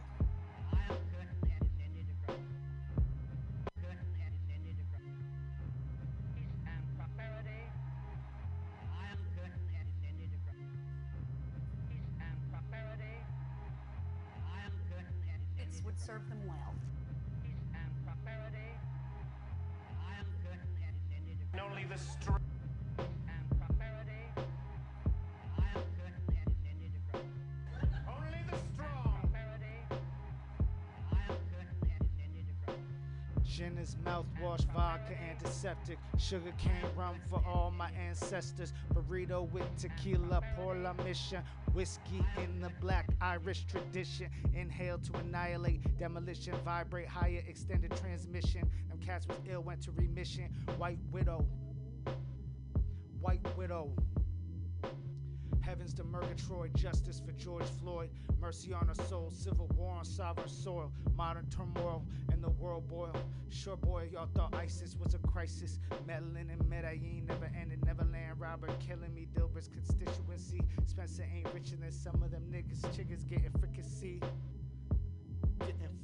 The strong. Only the strong. Gin is mouthwash, vodka, antiseptic. Sugar cane rum for all my ancestors. Burrito with tequila por la mission. Whiskey in the black Irish tradition. Inhale to annihilate. Demolition, vibrate higher, extended transmission. Them cats was ill, went to remission. White widow. Widow. Heavens to Murgatroyd, justice for George Floyd, mercy on our souls, civil war on sovereign soil, modern turmoil and the world boil. Sure boy, y'all thought ISIS was a crisis. Medellin and Medellin never ended. Neverland robber killing me. Dilbert's constituency. Spencer ain't richer than some of them niggas. Chiggers getting fricassee.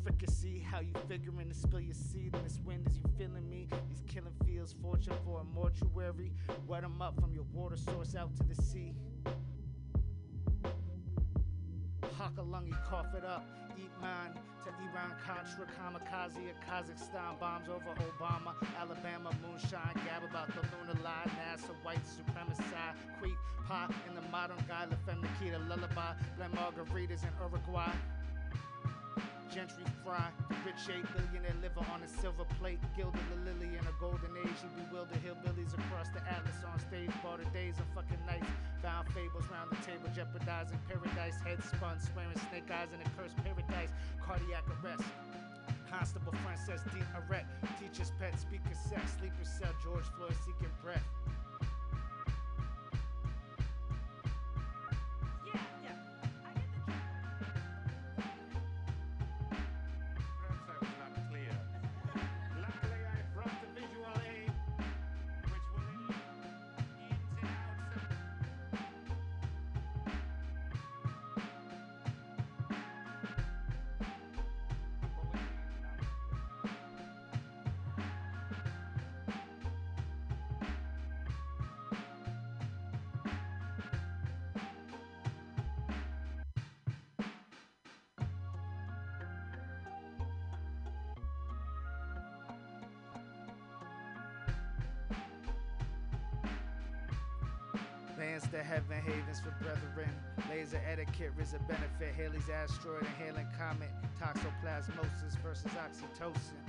Fricassee. How you figuring to spill your seed in this wind? Is you feeling me? These killing fields, fortune for a mortuary. Wet 'em up from your water source out to the sea. Hakalungi, cough it up. Eat mine to Iran Contra, kamikaze Kazakhstan, bombs over Obama, Alabama, moonshine, gab about the lunar lie, NASA, white supremacy, creek, pop, in the modern guy, La Femme Nikita, lullaby, blend margaritas in Uruguay. Gentry fry, rich eight billionaire liver on a silver plate, gilded the lily in a golden age. You bewilder hillbillies across the atlas on stage, barter days and fucking nights. Found fables round the table, jeopardizing paradise. Head spun, swearing snake eyes in a cursed paradise. Cardiac arrest. Constable Frances D. Arrête. Teacher's pet, speaker sex, sleeper cell, George Floyd seeking breath. Brethren. Laser etiquette, RZA benefit. Halley's asteroid, inhaling comet. Toxoplasmosis versus oxytocin.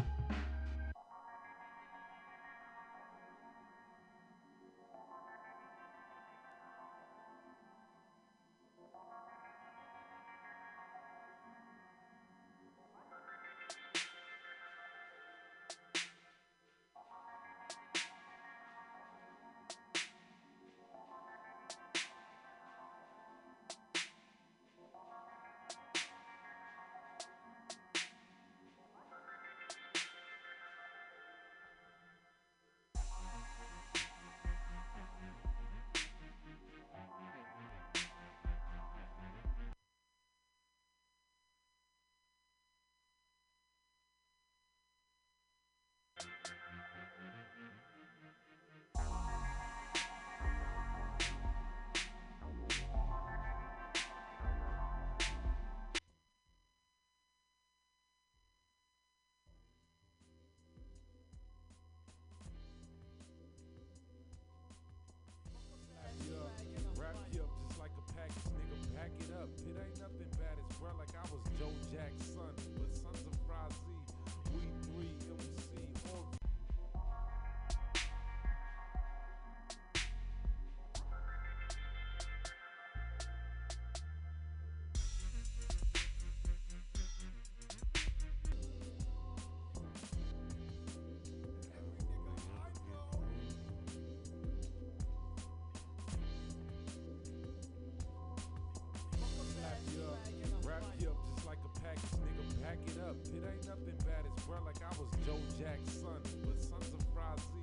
Joe Jack's son, but sons of Razi.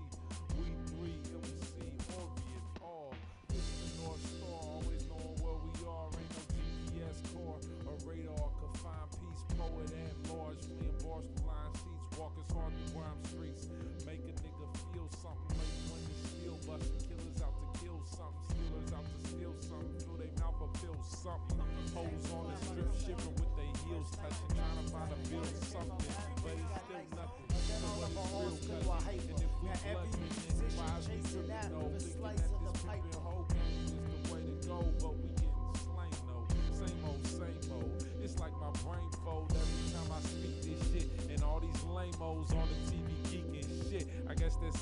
We three MC Orient all. It's the North Star, always knowing where we are. Ain't no GPS core or radar could find peace. Poet at large, fleeing bars through line seats. Walkers hard through rhyme streets. Make a nigga feel something. Late when the steel busting. Killers out to kill something. Stealers out to steal something. Fill they mouth or feel something. Hoes on the strip shipping with their heels touching. Trying to find a bill something. So what is real cousin? And if we bluffing, then why is we tripping though? Thinking that this pimpin' hoe game is the way to go. But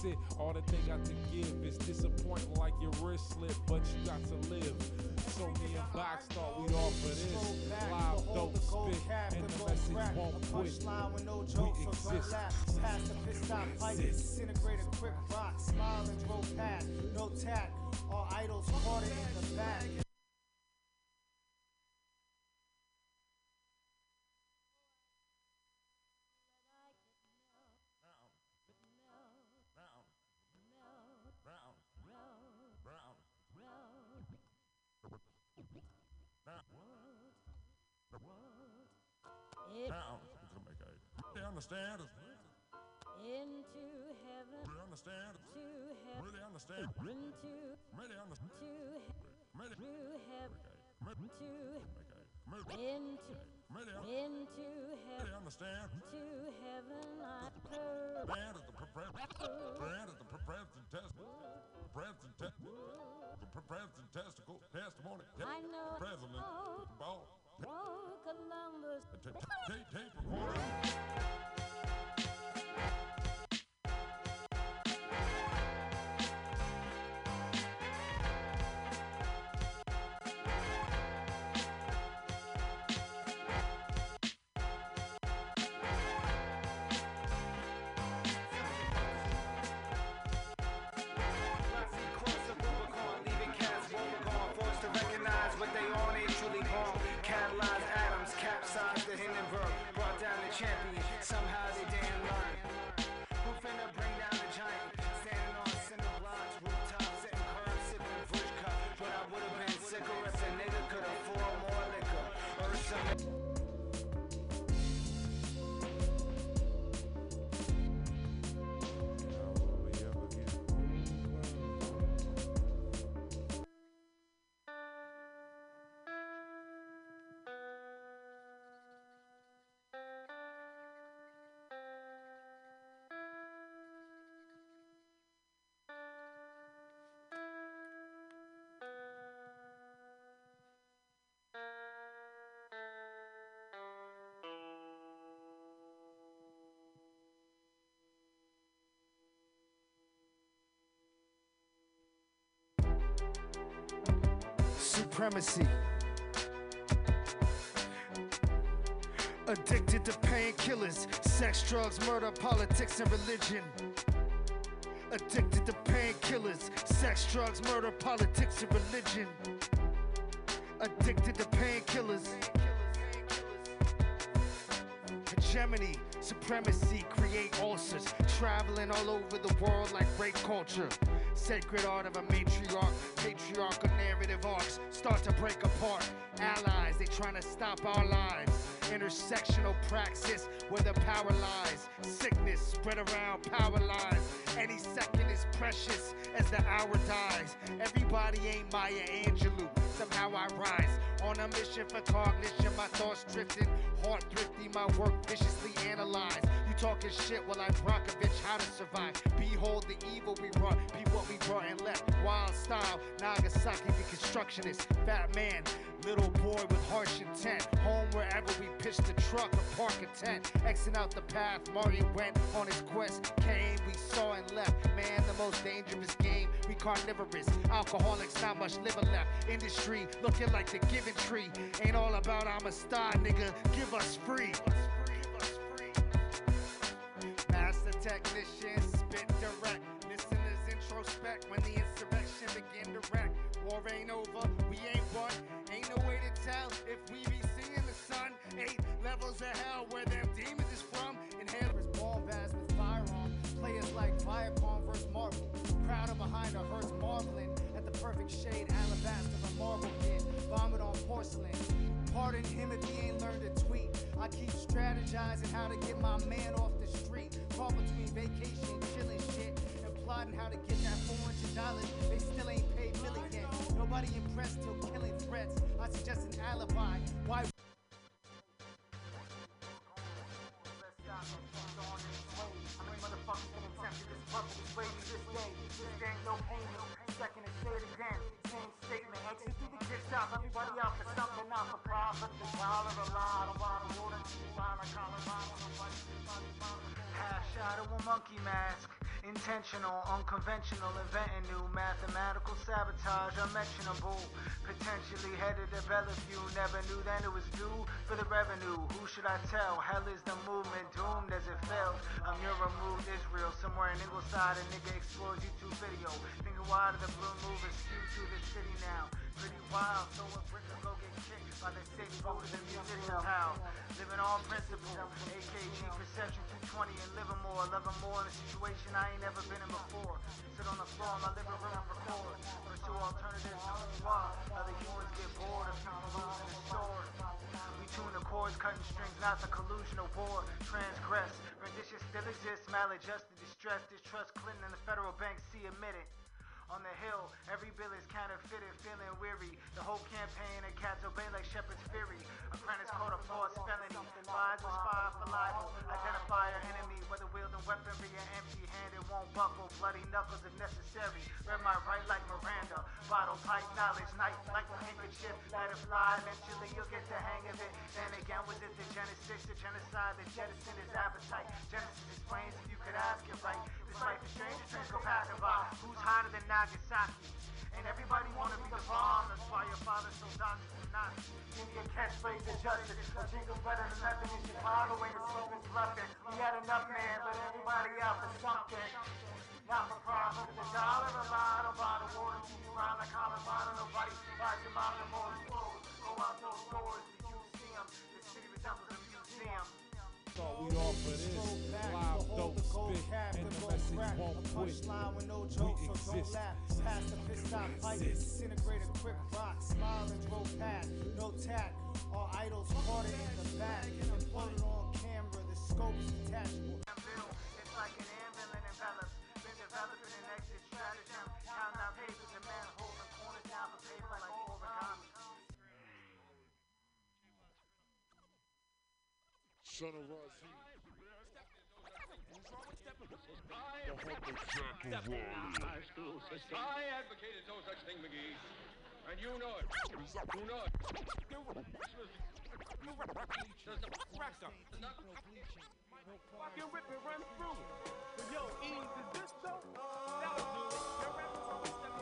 that's it. All that they got to give is disappointing like your wrist slip, but you got to live. So me and Box thought we'd offer this. Live dope spit, and the message won't quit. No We jokes, so don't exist. Past the pit stop pipe, exist. disintegrated quick rock. Smile and drove past, no tact. All idols caught it in the back. Understand us. Into heaven. They understand us. To heaven. Really understand. Into. Really understand. To Really. through heaven. Really. To Really. into Really. into Really heaven. understand. To heaven I at the prepared. Band at the prepared testicle. Prepared testicle. The prepared testicle. Testimony. I know President. all. Ball. Oh, Columbus. Tape tape recorder. Supremacy. Addicted to painkillers, sex, drugs, murder, politics, and religion. Addicted to painkillers, sex, drugs, murder, politics, and religion. Addicted to painkillers. Hegemony, supremacy, create ulcers. Traveling all over the world like rape culture. Sacred art of a matriarch, patriarchal narrative arcs start to break apart. Allies, they trying to stop our lives. Intersectional praxis where the power lies. Sickness spread around power lines. Any second is precious as the hour dies. Everybody ain't Maya Angelou. Somehow I rise on a mission for cognition. My thoughts drifting, heart thrifty, my work viciously analyzed. You talking shit while I Brockovich how to survive. Behold the evil we brought, be what we brought and left. Wild style, Nagasaki the constructionist, fat man, little boy with harsh intent. Home wherever we pitch the truck or park a tent. Xing out the path, Mario went on his quest. Came, we saw and left. Man, the most dangerous game. We carnivorous, alcoholics, not much liver left. Industry looking like the giving tree. Ain't all about I'm a star, nigga. Give us free. Master technicians spit direct. Listeners introspect when the insurrection begin to wreck. War ain't over, we ain't won. Ain't no way to tell if we be seeing the sun. Eight levels of hell where them demons is from. Inhalers, ball bass with firearm. Players like Viacom versus Marvel. Of behind a hearse marveling at the perfect shade. Alabaster of marble kid. Vomit on porcelain. Pardon him if he ain't learned to tweet. I keep strategizing how to get my man off the street. Caught between vacation, chilling shit, and plotting how to get that $400. They still ain't paid million. Nobody impressed till killing threats. I suggest an alibi. Why? Everybody out for something, not for profit. The dollar a lot, a lot of water, dollar, Colorado, nobody, Half shot of a monkey mask. Intentional, unconventional, inventing new mathematical sabotage, unmentionable. Potentially headed to Bellevue, never knew then it was due for the revenue. Who should I tell? Hell is the movement, doomed as it fails. I'm your removed Israel, somewhere in Ingleside, a nigga explores YouTube video. Thinking why the blue move askew to the city now? Pretty wild, so a brick will go get kicked by the city voted the musician how. Living on principle, AKG perception 220 in Livermore, loving more in a situation I ain't never been in before. Sit on the floor in my living room and record. Pursue alternatives to why other humans get bored of people losing the story. We tune the chords, cutting strings, not the collusion of war. Transgress, rendition still exists, maladjusted, distress, distrust Clinton and the federal bank see admitted. On the hill, every bill is counterfeited, feeling weary. The whole campaign and cats obey like shepherd's fury. Apprentice caught a false felony. Lies was fired for libel. Identify your enemy, whether wielding weaponry or empty handed. Won't buckle, bloody knuckles if necessary. Read my right like Miranda. Bottle pipe knowledge, night like the handkerchief. Let it fly, eventually you'll get the hang of it. Then again, was it the Genesis, the genocide, the jettison is appetite? Genesis explains if you could ask it right. This life is strange, a train go passing by. Who's hotter than Nagasaki? And everybody wanna be the bomb, that's why your father's so doxxed and not. Give me a catchphrase of justice. A jingle better than nothing in Chicago, ain't the slogans bluffing. We had enough, man, but everybody out for something. Not for profit, the dollar a lot, a bottle of water, keep around like Colorado, nobody buys your mom the more clothes. Go out those doors, We offer this live dope spit, and the message won't quit. Punchline with no We jokes, so don't laugh. Pass the piss stop pipe, disintegrate a quick box, smile and grow past. No tact, all idols caught it in the back. It on camera, the scope's detachable. Son of Razim. I advocated no such thing, McGee. And you know it. You know it. Fucking rip and run through it. But yo, ease is this though? That'll do it.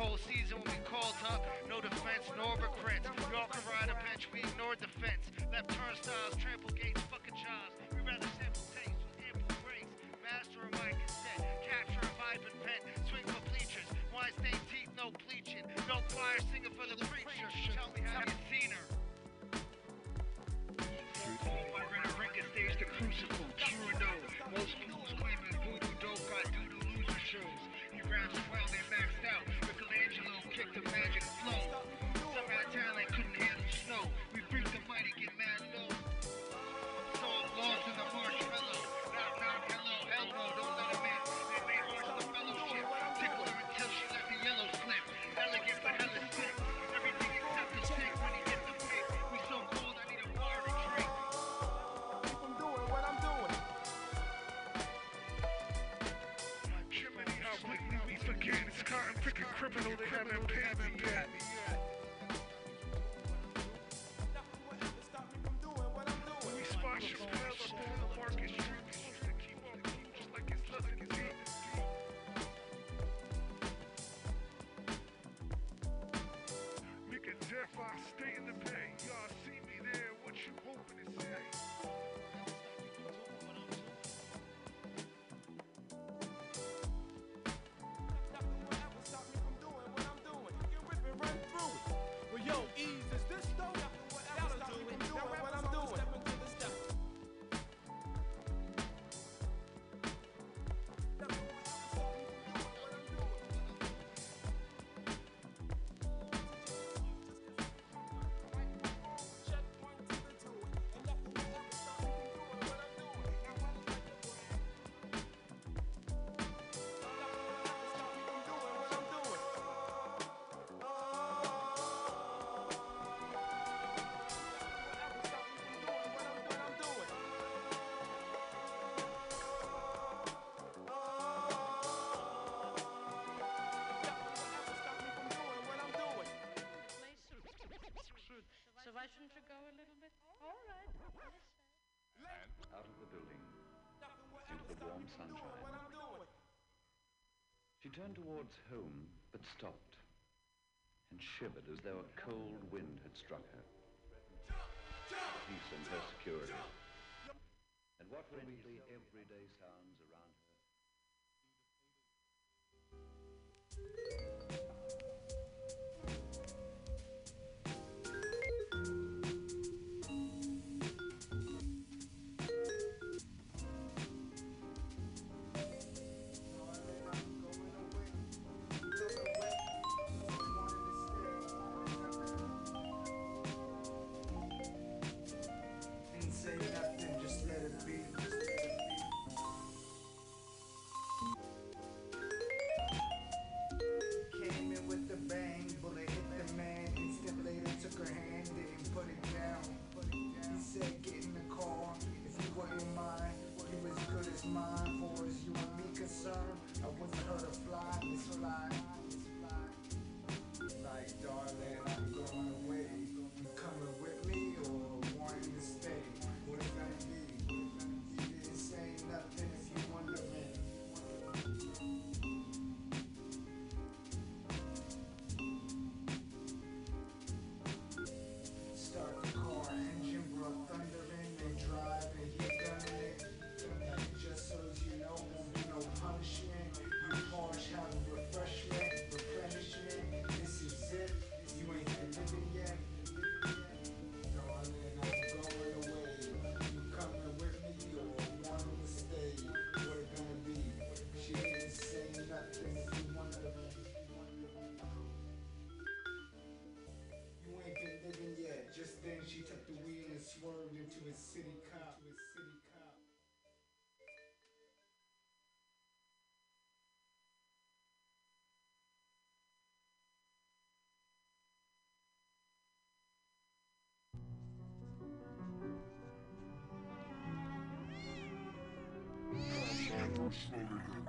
Cold season when we called up. No defense, nor regrets. We all can ride a bench, we ignore defense. Left turnstiles, trample gates, fucking jobs. We rather sample taste with ample grace. Master a mic instead. Capture a vibe and pen. Swing for bleachers. Wine stained teeth, no bleaching. No choir singer for the preacher. Tell me how you seen her. My rental rinker stage the crucible, true or no. Most So why go a little bit? All right. Out of the building, into the warm sunshine. She turned towards home, but stopped, and shivered as though a cold wind had struck her. Peace and her security. And what would be the everyday sounds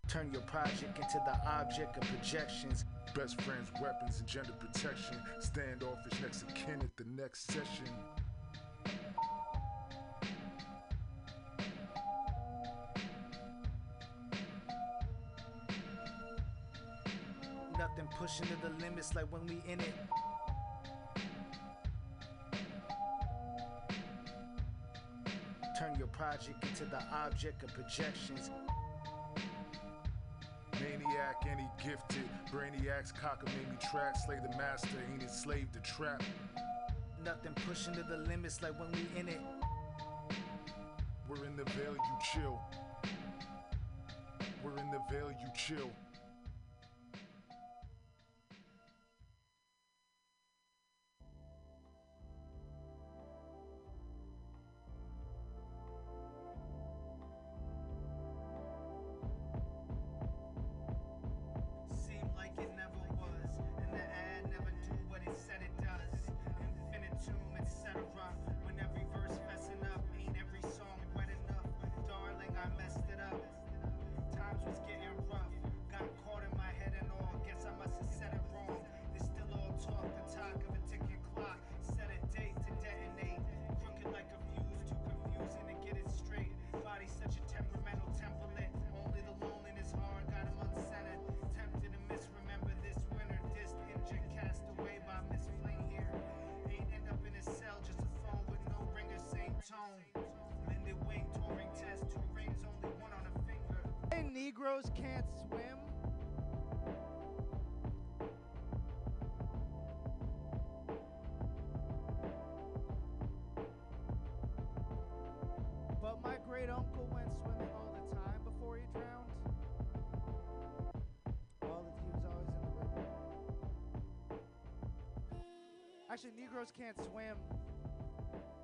Turn your project into the object of projections. Best friends, weapons, and gender protection. Standoffish next to kin at the next session. Nothing pushing to the limits like when we in it. Turn your project into the object of projections. Any gifted. Brainiacs, cocker made me track. Slay the master, ain't enslaved the trap. Nothing pushing to the limits like when we in it. We're in the veil, you chill. We're in the veil, you chill. Can't swim. But my great uncle went swimming all the time before he drowned. All he was always in the river. Actually, Negroes can't swim.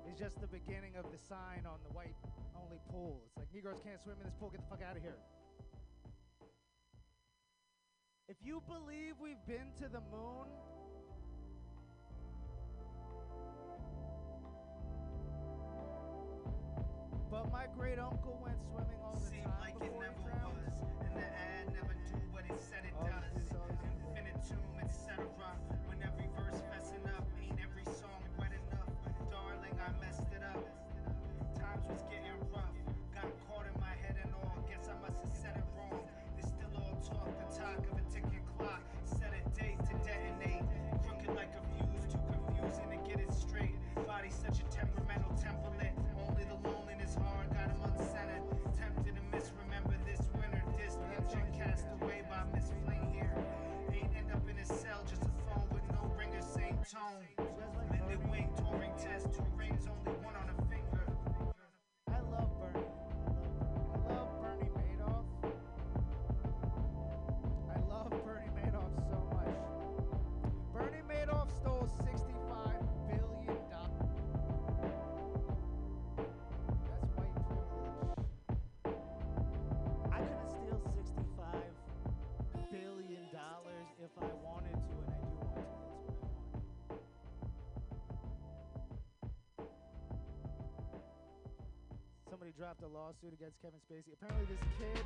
It's just the beginning of the sign on the white only pool. It's like Negroes can't swim in this pool. Get the fuck out of here. You believe we've been to the moon, but my great uncle went swimming all the tone. Wing, Turing test, two rings, only dropped a lawsuit against Kevin Spacey. Apparently, this kid.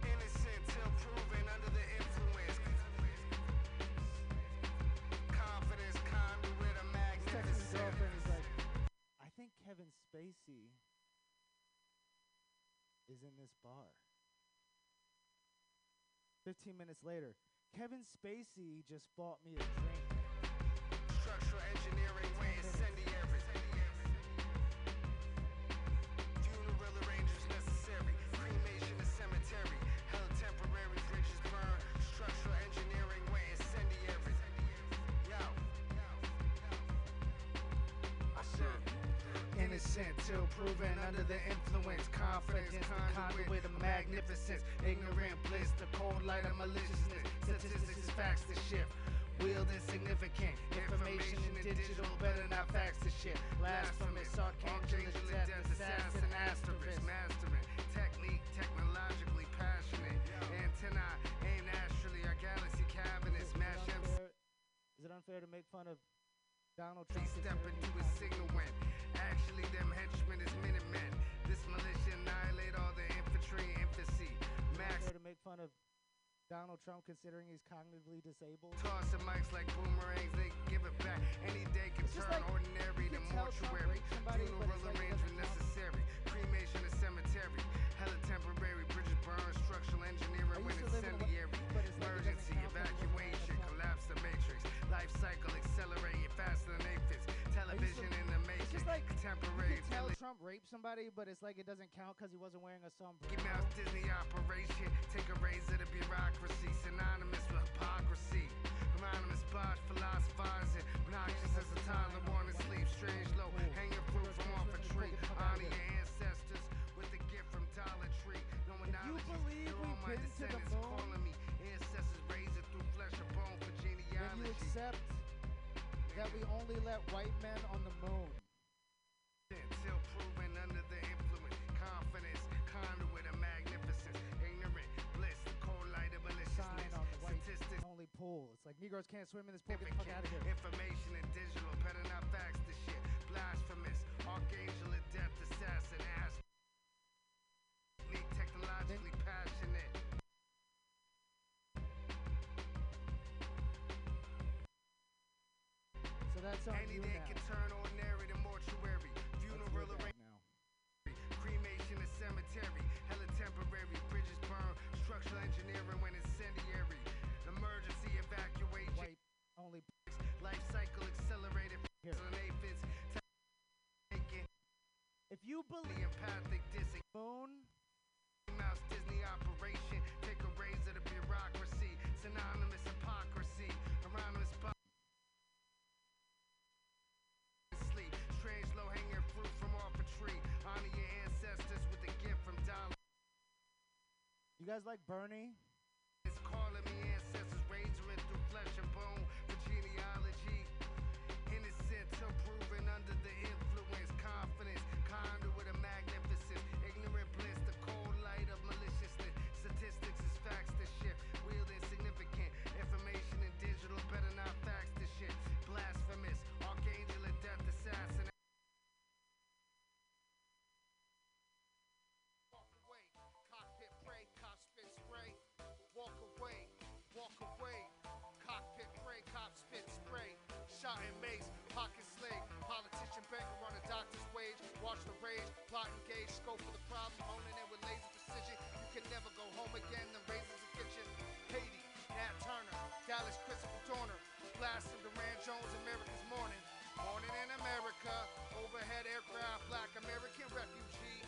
Innocent till proven under the influence. Confidence conduit of He's texting his magnificence. girlfriend. He's like, I think Kevin Spacey is in this bar. 15 minutes later, Kevin Spacey just bought me a drink. Structural engineering Innocent till proven under the influence. Confidence, conduit of magnificence. Ignorant bliss, the cold light of maliciousness. Statistics facts to shift. Wield insignificant. Information in digital, better not fax the shit. Blasphemous, archangel, death, assassin, asterisk. Mastering technique, technologically passionate. Antenna aim naturally, our galaxy cabinets. Mash Is it unfair to make fun of Donald They Trump? step into he's a signal when actually them henchmen is minutemen. This militia annihilate all the infantry infancy. Max to make fun of Donald Trump considering he's cognitively disabled? tossing mics like boomerangs, they give it back. Any day can turn like, ordinary to can tell Trump mortuary. somebody, Funeral it's like it arrangement doesn't count. necessary. Cremation to cemetery. Hella temporary. Bridges burn. Structural engineering when used to live in a- incendiary. but it's like it doesn't Emergency count 'cause it doesn't evacuation. Collapse the matrix. Life cycle The making. It's just like contemporary. you can tell Trump raped somebody, but it's like it doesn't count because he wasn't wearing a sombrero. Mickey Mouse Disney operation. Take a raise razor to bureaucracy. Synonymous with hypocrisy. Anonymous bosh philosophizing. Obnoxious as a toddler wanting sleep. Strange low. Hanging fruit from off a tree. Honor your ancestors with a gift from Dollar Tree. No If you believe we've my been to the moon- calling me. Ancestors raised it through flesh and bone for Then you accept that we only let white men on the moon. Till proven under the influence, confidence, conduit of magnificence, ignorant bliss, cold light of maliciousness, statistics, only pool. It's like Negroes can't swim in this pool. Get the fuck out of here. information and digital, better not fax the shit, blasphemous, archangel of death, assassin, ass, that's on Any you day now. can turn ordinary to mortuary, funeral your arrangement. Cremation and cemetery, hella temporary, bridges burn, structural engineering when incendiary, emergency evacuation, White only. life cycle accelerated, Here. and aphids, taking If you believe empathic dissing. moon, Mouse Disney operation, take a razor to bureaucracy, synonymous guys like Bernie? Shot and mace, pocket. Politician banker on a doctor's wage. Watch the rage, plot engage, scope of the problem, honing it with laser precision. You can never go home again, the will get you. Haiti, Nat Turner, Dallas Christopher Dorner. Blasting Duran Jones, America's morning. Morning in America, overhead aircraft, black American refugee.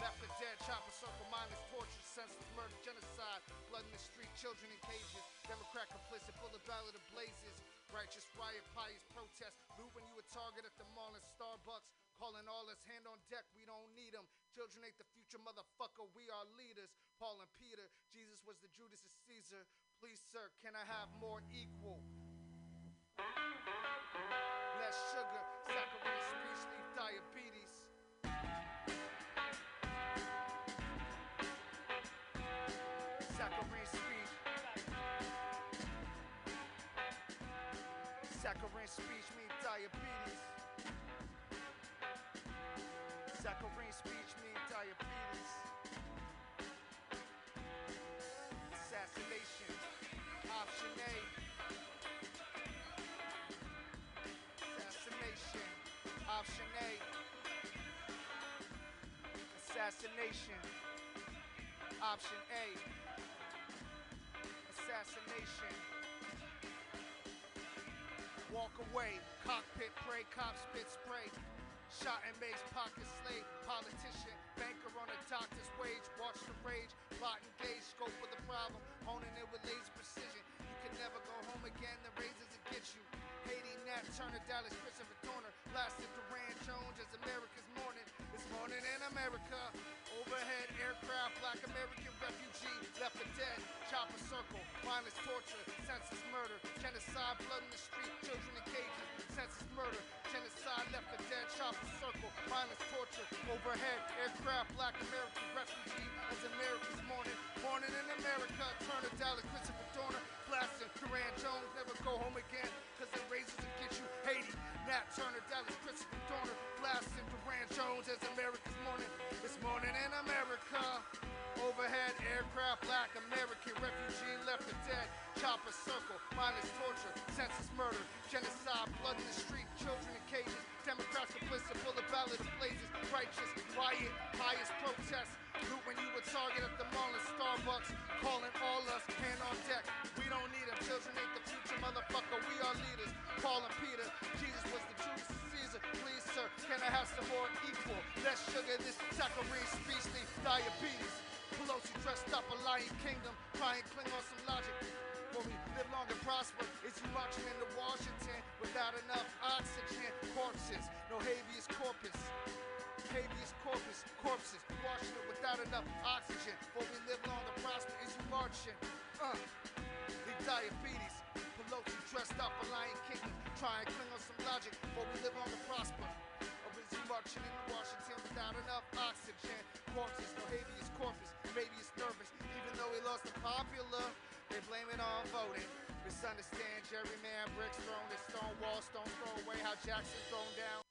Left for dead, chopper circle, mindless torture, senseless murder, genocide, blood in the street, children in cages, Democrat complicit, bullet ballot of blazes, righteous riot, pious protest, loot when you a target at the mall and Starbucks, calling all us hand on deck, we don't need them. Children ain't the future, motherfucker, we are leaders. Paul and Peter, Jesus was the Judas of Caesar. Please, sir, can I have more equal? Less sugar, saccharine, speech, leaf, diabetes. Saccharine speech mean diabetes. Saccharine speech mean diabetes. Assassination. Option A. Assassination. Option A. Assassination. Option A. Assassination. Walk away, cockpit pray, cop spit spray. Shot and mace, pocket slave, politician, banker on a doctor's wage. Watch the rage, plot engage, scope of the problem, honing it with laser precision. You can never go home again, the razors will get you. Haiti, Nat Turner, Dallas, Christopher Dorner, blasted Duran Jones as America's morning. It's morning in America. Overhead aircraft, black American refugee, left for dead. chopper circle, mindless torture, senseless murder, genocide, blood in the street, children in cages, senseless murder, genocide, left for dead, chopper circle, mindless torture, overhead, aircraft, black American refugee, as America's morning, morning in America, Turner, Dallas, Christopher Dorner, blasting, Duran Jones, never go home again, cause the razors will get you Haiti, Nat Turner, Dallas, Christopher Dorner, blasting, Duran Jones, as America's morning, this morning in America. Overhead aircraft, black American refugee left for dead. Chopper circle, mindless torture, senseless murder, genocide, blood in the street, children in cages. Democrats complicit, full of ballot blazes, righteous, riot, highest protest. Loot when you were target at the mall and Starbucks, calling all us, hand on deck. We don't need them, children ain't the future, motherfucker. We are leaders. Paul and Peter, Jesus was the Judas Caesar. Please, sir, can I have some more equal? Less sugar, this saccharine speech, diabetes. Pelosi dressed up a lion kingdom, try and cling on some logic. For we live long and prosper, is you marching into Washington without enough oxygen? Corpses, no habeas corpus. Habeas corpus, corpses, Washington without enough oxygen. For we live long and prosper, is you marching? Uh, leave diabetes. Pelosi dressed up a lion kingdom, try and cling on some logic. For we live long and prosper. You marching into Washington without enough oxygen? Corpses, no habeas corpus, maybe it's nervous. Even though he lost the popular, they blame it on voting. Misunderstand Jerry Man, bricks thrown at Stonewall, stone throw away how Jackson's thrown down.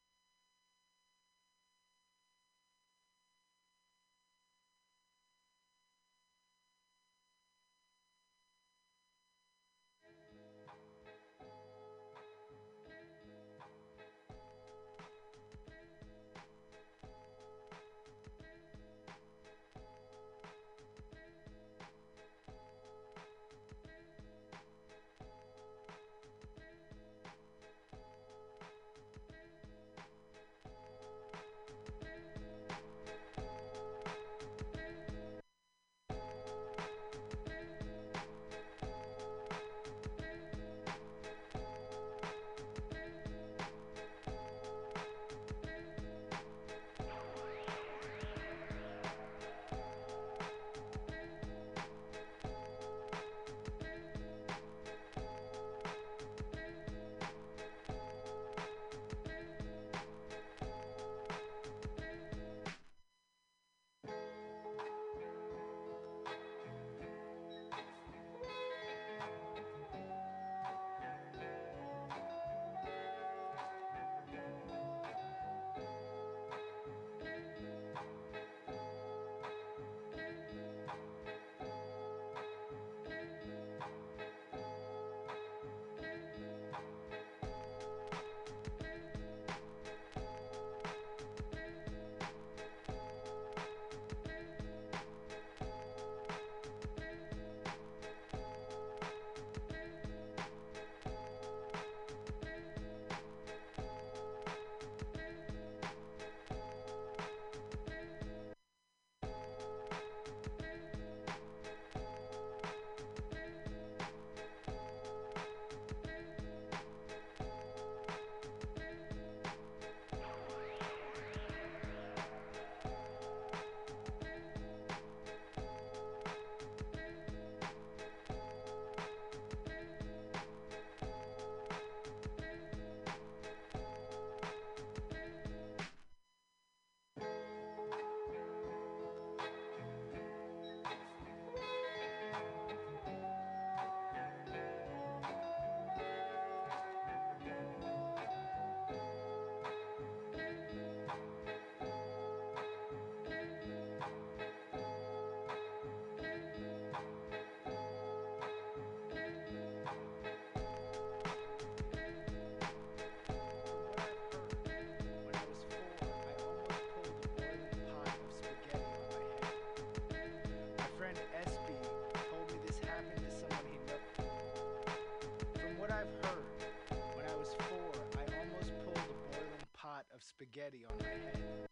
spaghetti on my head.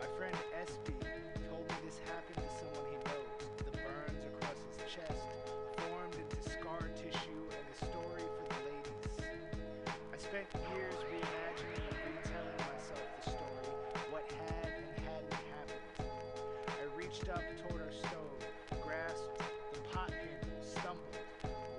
My friend SB told me this happened to someone he knows. The burns across his chest formed into scar tissue and the story for the ladies. I spent years reimagining and retelling myself the story, what had and hadn't happened. I reached up toward our stove, grasped the pot handle, stumbled.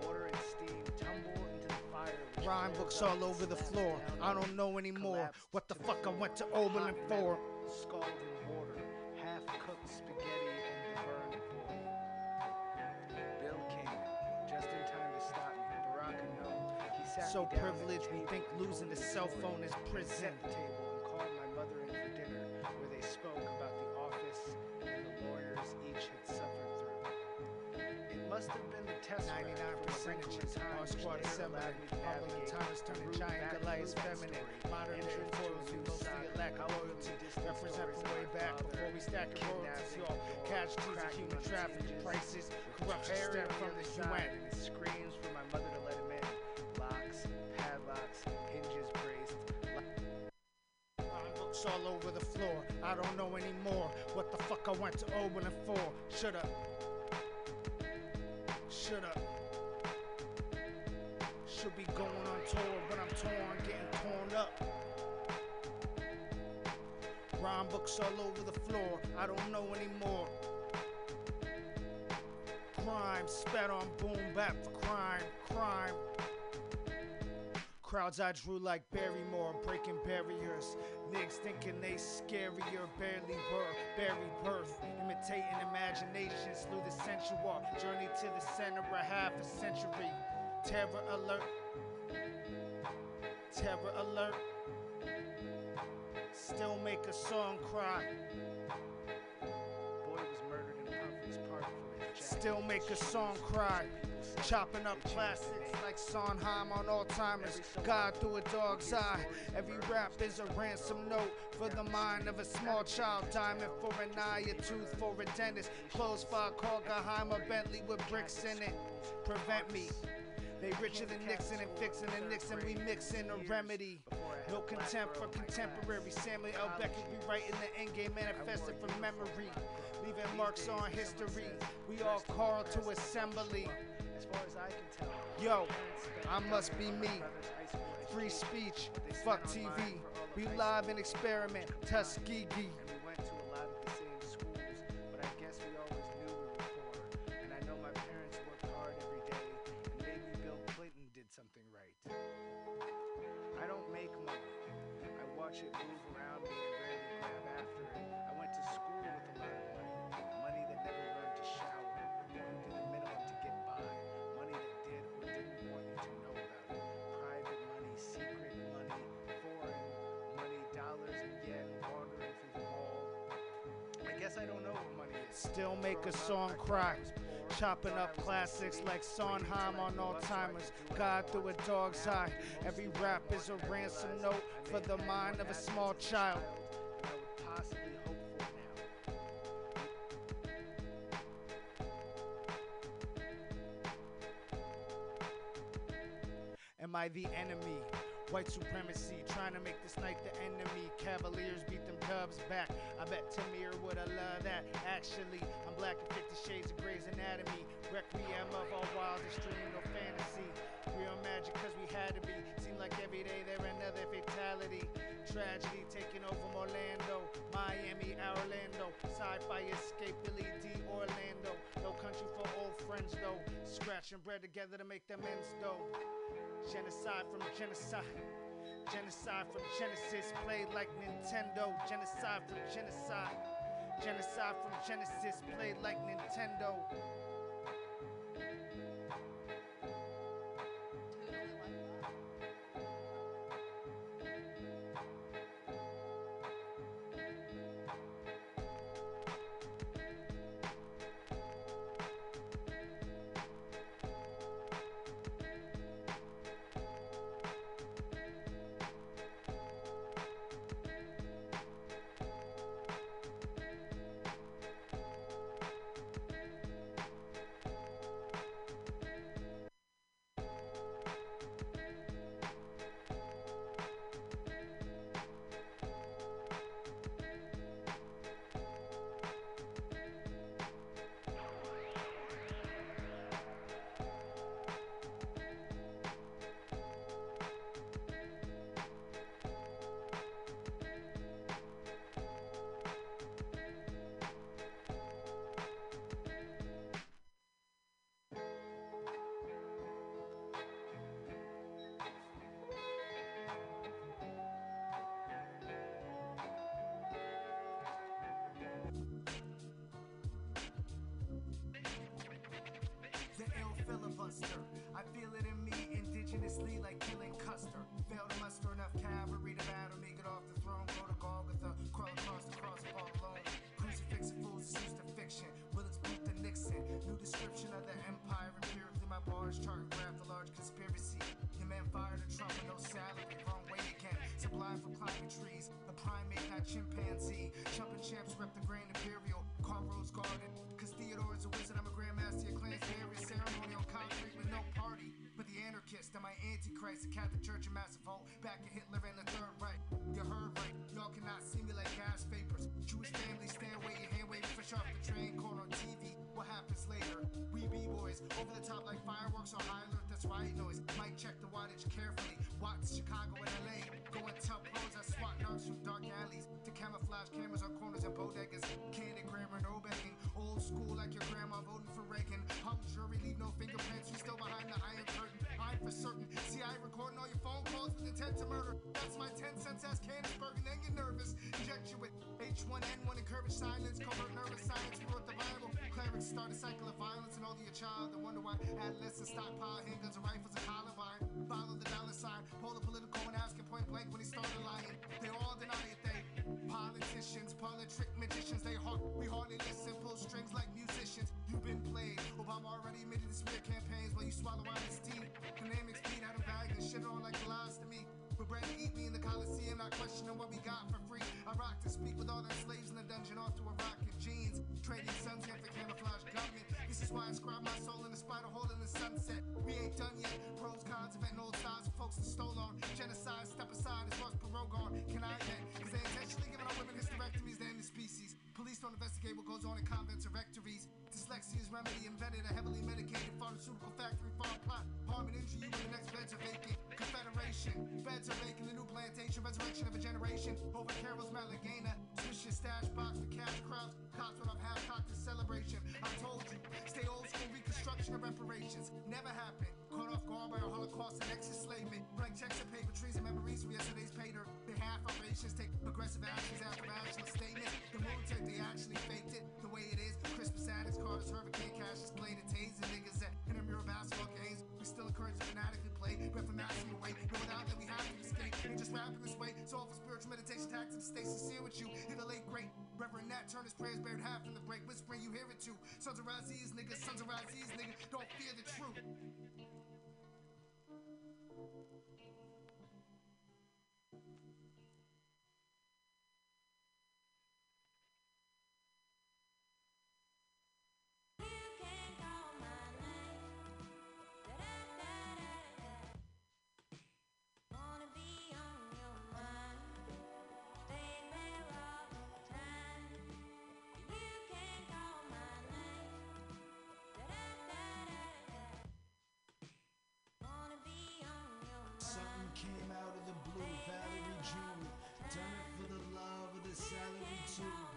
Water and steam tumbled into the fire. Rhyme books all over the floor. I don't know anymore what the I went to Oberlin for. Scalding water, half cooked spaghetti in the burned bowl. Bill came just in time to stop me. Baraka, no. He sat So me down at the privileged, we think losing the cell phone is prison. the table and called my mother in for dinner, where they spoke about the office and the lawyers each had suffered through. It must have been the test 99 percentage in time squad which is never similar. allowed me to Humbling navigate times the turning giant back Goliath's through that feminine. Modern Entrance to we of loyalty. Represent from way back before we stack the royalties, y'all. Teasing cracking human trafficking prices. Corruption stem from the UN. screams for my mother to let him in. Locks, padlocks, hinges braced. Books all over the floor. I don't know anymore what the fuck I went to Oberlin for. Shut up. Shut up. Should be going on tour, but I'm torn, getting torn up. Books all over the floor. I don't know anymore. Crime spat on boom bap for crime, crime. Crowds I drew like Barrymore, breaking barriers. Niggas thinking they scarier, barely were, buried birth. Imitating imaginations through the sensual journey to the center of half a century. Terror alert. Terror alert. Still make a song cry. Boy was murdered in Pumphrey's Park for. Still make a song cry. Chopping up classics like Sondheim on Alzheimer's. God through a dog's eye. Every rap is a ransom note for the mind of a small child. Diamond for an eye, a tooth for a dentist. Clothes for a Guggenheimer Bentley with bricks in it. Prevent me. They richer than Nixon and fixing and Nixon, we mixing a remedy. No contempt for contemporary. Samuel L. Beckett rewriting the endgame manifested from memory. Leaving marks on history. We all called to assembly. As far as I can tell, Yo, I must be me. Free speech, fuck TV. We live and experiment, Tuskegee. Watch it move around me and rarely grab after it. I went to school with a lot of money. Money that never learned to shower, who did the minimum to get by. Money that did or didn't want you to know about it. Private money, secret money, foreign money, dollars and yen wandering through the mall. I guess I don't know what money is. Still make a song cry. Chopping up classics like Sondheim on what I God through a dog's eye. Every rap is a ransom note for the mind of a small child. Am I the enemy? White supremacy, trying to make this night the enemy. Cavaliers beat them Cubs back. I bet Tamir would have loved that. Actually, I'm black in 50 Shades of Grey's Anatomy. Requiem of our wildest dream, no fantasy. Real magic, cause we had to be. Seemed like every day there another fatality. Tragedy taking over Orlando, Miami, Orlando. Sci-fi escape Billy Dee Orlando. No country for old friends though. Scratching bread together to make them ends though. Genocide from genocide. Genocide from Genesis, played like Nintendo. Genocide from genocide. Genocide from Genesis, played like Nintendo. description of the empire empirically my bars chart and graph the large conspiracy. The man fired a trump with no salary wrong way again. Supplied for climbing trees the primate not chimpanzee. Jumping champs rep the grand imperial. Car rose garden cause theodore is a wizard i'm a grandmaster of clans area ceremony on concrete with no party but the anarchist. And my antichrist the catholic church and massive vote back at hitler and the third right you heard right y'all cannot see me like gas vapors. Jewish family stand away your hand waving fish off the train B-boys, over the top like fireworks on high alert, that's right noise. Might check the wattage carefully. Watch Chicago and LA. Go tell pros that SWAT knocks through dark alleys. To camouflage cameras on corners and bodegas. Candid grammar, no begging. Old school like your grandma voting for Reagan. Hung jury, leave no fingerprints. We still behind the iron curtain. I'm for certain. See, I recording all your phone calls with intent to murder. That's my 10 cents ass Canonsburg, and then get nervous. Inject you with H1N1, encourage silence. Covert nervous science, the start a cycle of violence and all your child. I wonder why adolescents stockpile handguns and rifles and Columbine. Follow the dollar sign, pull the political and ask him point blank when he started lying. They all deny it, they politicians, politrick magicians. They hard, we hardly listen, pull strings like musicians. You've been played. Obama already admitted to smear campaigns while you swallow out his teeth. Dynamics beat out of bags and shit on like me. But eat me in the Coliseum, not questioning what we got for free. I rock to speak with all the slaves in the dungeon off to Iraq in jeans. Trading sons in for camouflage government. This is why I inscribe my soul in the spider hole in the sunset. We ain't done yet. Pros, cons, inventing old styles for folks that stole on. Genocide, step aside as far as parole gone. Can I then? Cause they intentionally giving our women hysterectomies, they end the species. Police don't investigate what goes on in convents or rectories. Dyslexia's remedy invented a heavily medicated pharmaceutical factory farm plot. Harm and injure you when the next beds are vacant. Confederation, beds are vacant, the new plantation, resurrection of a generation. Over Carol's Malagana, swish your stash box for cash crowds. Cops when I'm half cocked celebration. I told you, stay old school, reconstruction of reparations. Never happened. Caught off guard by a Holocaust and ex-enslavement. Blank checks and paper trees and memories from yesterday's pater. They half operations take progressive actions after national statement. The military, they actually faked it the way it is. Christmas addicts, Carter's Hurricane Cash is playing the tasing niggas at intramural basketball games. We still encourage the fanatically play, but for massing away. No doubt that we have to escape. Ain't just rapping this way. It's all for spiritual meditation tactics. Stay sincere with you. In the late great Reverend Nat Turner's prayers buried half in the break. Whispering, you hear it too. Sons of Raziz, niggas. Sons of Raziz, nigga. Don't fear the truth. Salary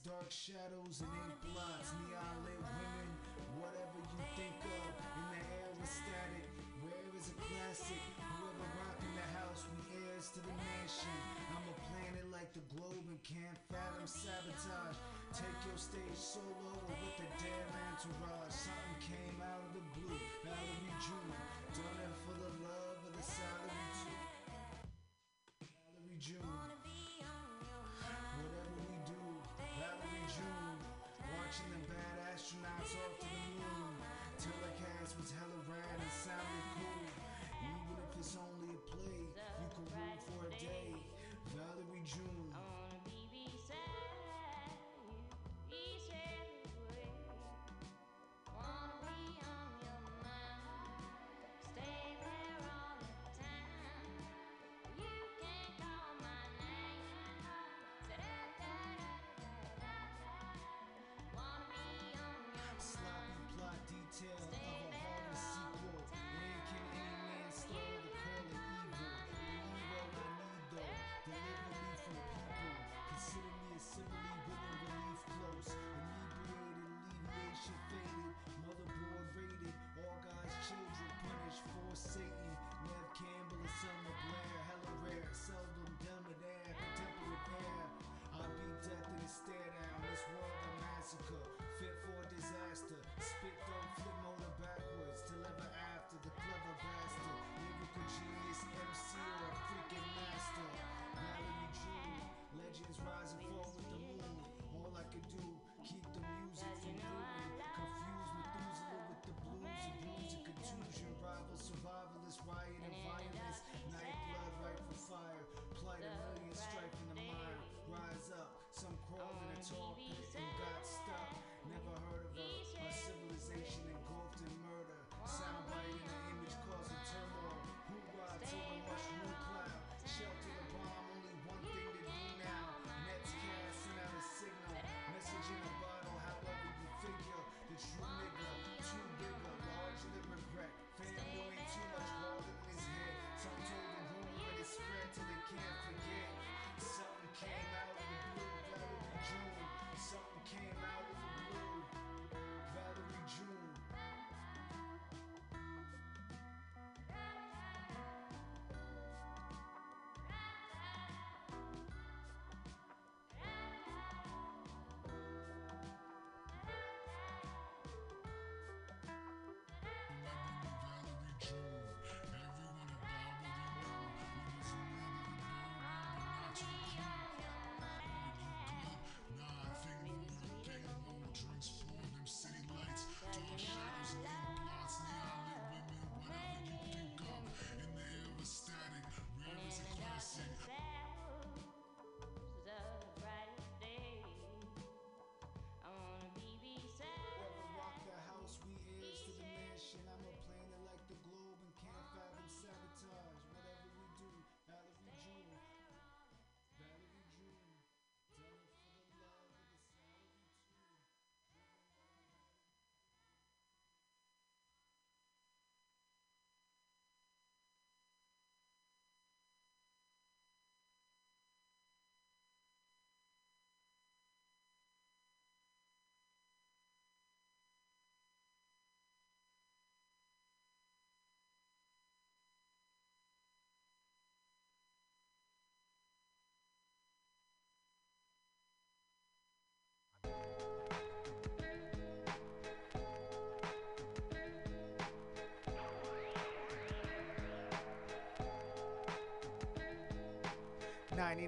dark shadows, and ink blots. Neon lit women, whatever you think of. In the air was static. Where is a classic? Whoever rocking the house, we heirs to the mansion. I'm a planet like the globe and can't fathom sabotage. Take your stage solo or with the damn entourage. Something came out of the blue. Valerie June. Done it for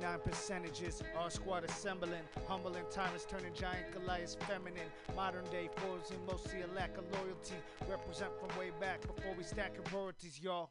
99 percentages. Our squad assembling, Humble and timeless, turning giant Goliaths feminine. Modern day foes and mostly a lack of loyalty. Represent from way back before we stack royalties, y'all.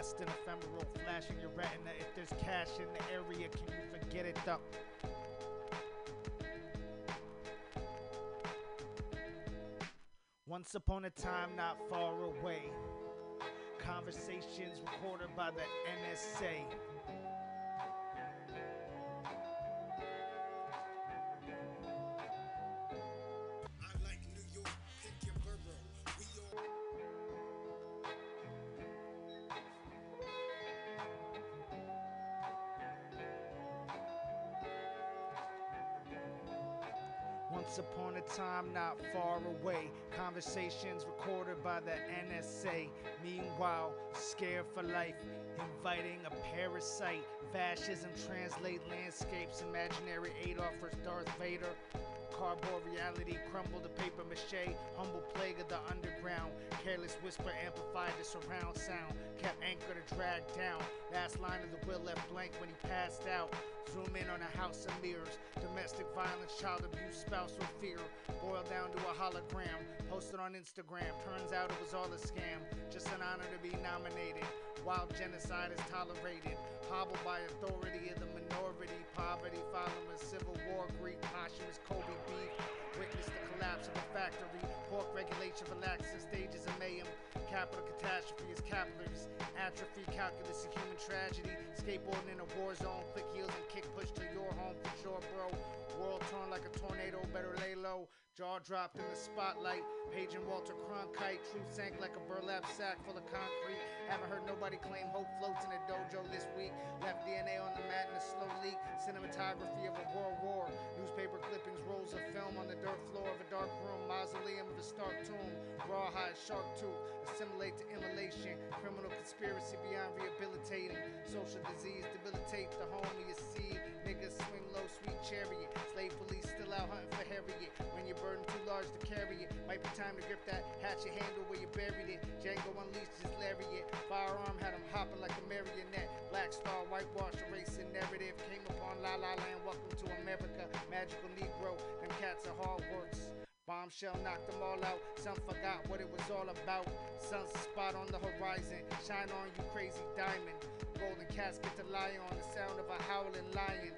blessed and ephemeral, flash in your retina. If there's cash in the area, can you forget it though? Once upon a time, not far away, conversations recorded by the NSA. conversations recorded by the NSA. Meanwhile, scared for life, inviting a parasite. Fascism translate landscapes, imaginary Adolf or Darth Vader. Cardboard reality crumbled to paper mache. Humble plague of the underground. Careless whisper amplified to surround sound. Kept anchor to drag down. Last line of the will left blank when he passed out. Zoom in on a house of mirrors. Domestic violence, child abuse, spousal fear. Boiled down to a hologram. Posted on Instagram. Turns out it was all a scam. Just an honor to be nominated. While genocide is tolerated. Hobbled by authority of the minority. Poverty following civil war. Greek posthumous Kobe beef. Witness the collapse of a factory. Pork regulation relaxing stages of mayhem. Capital catastrophe is capillaries. Atrophy, calculus, of human tragedy. Skateboarding in a war zone. Click heels and kick push to your home for sure, bro. World torn like a tornado, better lay low. Jaw dropped in the spotlight. Page and Walter Cronkite. Truth sank like a burlap sack full of concrete. Haven't heard nobody claim hope floats in a dojo this week. Left DNA on the mat in a slow leak. Cinematography of a world war. Newspaper clippings, rolls of film on the dirt floor of a dark room. Mausoleum of a stark tomb. Rawhide, shark tooth. Assimilate to immolation. Criminal conspiracy beyond rehabilitating. Social disease debilitate the home of your seed. Niggas swing low, sweet chariot. Slave police still out hunting for Harriet. When your burden too large to carry it, might be time to grip that hatchet handle where you buried it. Django unleashed his lariat. Firearm had him hopping like a marionette. Black star, whitewash, erasing narrative. Came upon La La Land, welcome to America. Magical Negro, them cats are hard works. Bombshell knocked them all out. Some forgot what it was all about. Sunspot on the horizon. Shine on you, crazy diamond. Golden casket to lie on. The sound of a howling lion.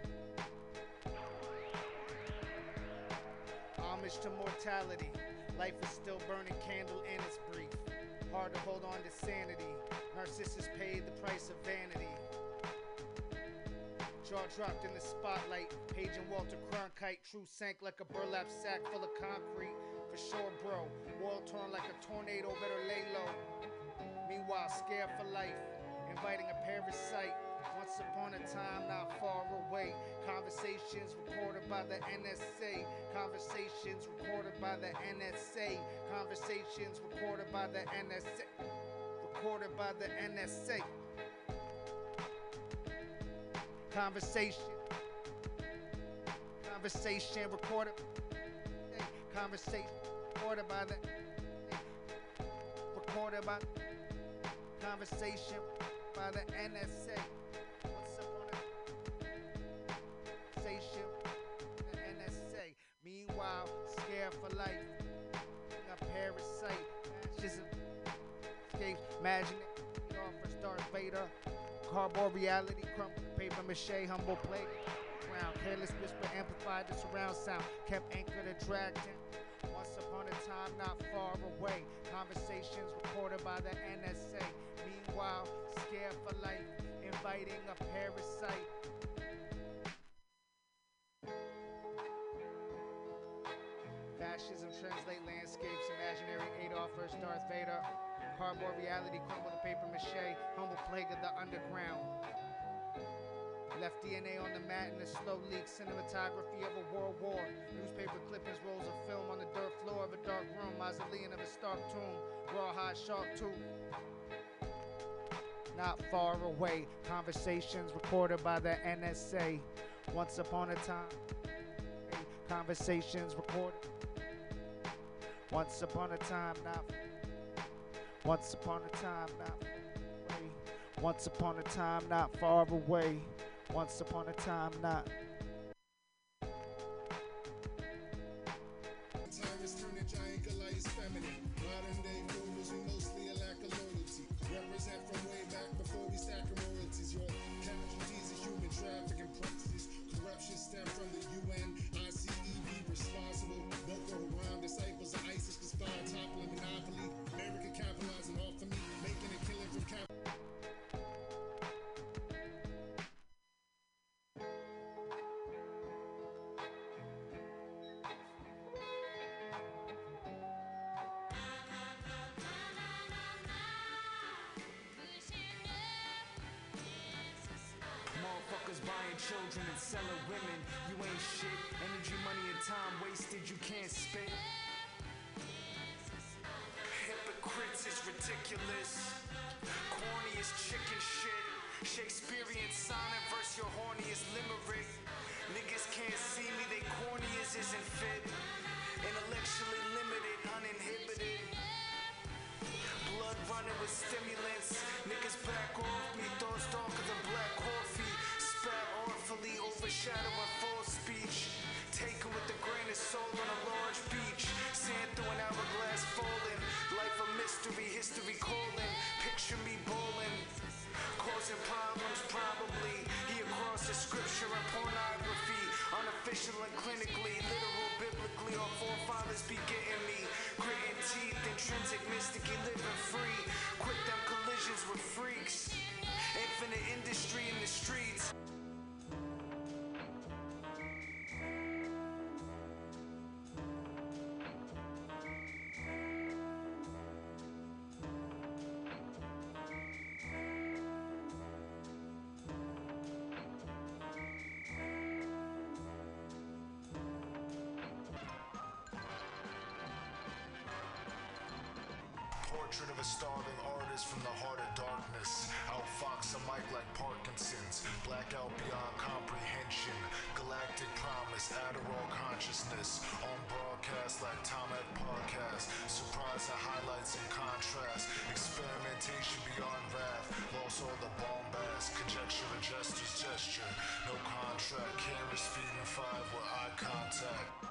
Homage to mortality. Life is still burning candle and it's brief. Hard to hold on to sanity. Narcissus paid the price of vanity. Jaw dropped in the spotlight. Page and Walter Cronkite. True sank like a burlap sack full of concrete. For sure, bro. World torn like a tornado. Better lay low. Meanwhile, scared for life. Inviting a parasite. Once upon a time, not far away. Conversations recorded by the NSA. Conversations recorded by the NSA. Conversations recorded by the NSA. Recorded by the NSA. Conversation. Conversation recorded. Conversation recorded by the. Recorded by. Conversation by the NSA. For life. A parasite. Fascism. Escape. Imagine it. Offers Darth Vader. Cardboard reality. crumpled paper mache. Humble plate. Ground. Careless whisper amplified the surround sound. Kept anchored and dragged. Once upon a time, not far away. Conversations recorded by the NSA. Meanwhile, scared for life, inviting a parasite. Fascism translate landscapes, imaginary Adolf versus Darth Vader. Cardboard reality, crumble the paper mache, humble plague of the underground. Left DNA on the mat in a slow leak, cinematography of a world war. Newspaper clippings, rolls of film on the dirt floor of a dark room, mausoleum of a stark tomb, rawhide shark tooth. Not far away, conversations recorded by the NSA. Once upon a time, conversations recorded. Once upon a time, not. Once upon a time, not. Once upon a time, not far away. Once upon a time, not. Can't spit. Hypocrites is ridiculous. Corny is chicken shit. Shakespearean sonnet verse your horniest limerick. Niggas can't see me, they corny as isn't fit. Intellectually limited, uninhibited. Blood running with stimulants. Niggas back off me, thoughts darker than black coffee. Spat awfully taken with the grain of salt on a large beach. Sand through an hourglass falling. Life a mystery, history calling. Picture me bowling. Causing problems, probably. He across the scripture and pornography. Unofficial and clinically, literal, biblically. Our forefathers be getting me. Gritting teeth, intrinsic, mystically living free. Quit them collisions with freaks. Infinite industry in the streets. Portrait of a starving artist from the heart of darkness. Outfox a mic like Parkinson's. Blackout beyond comprehension. Galactic promise, Adderall consciousness. On broadcast like Tom F. Podcast. Surprise and highlights in contrast. Experimentation beyond wrath. Lost all the bombast. Conjecture and gestures, gesture. No contract. Cameras feeding five with eye contact.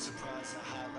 Surprise and highlights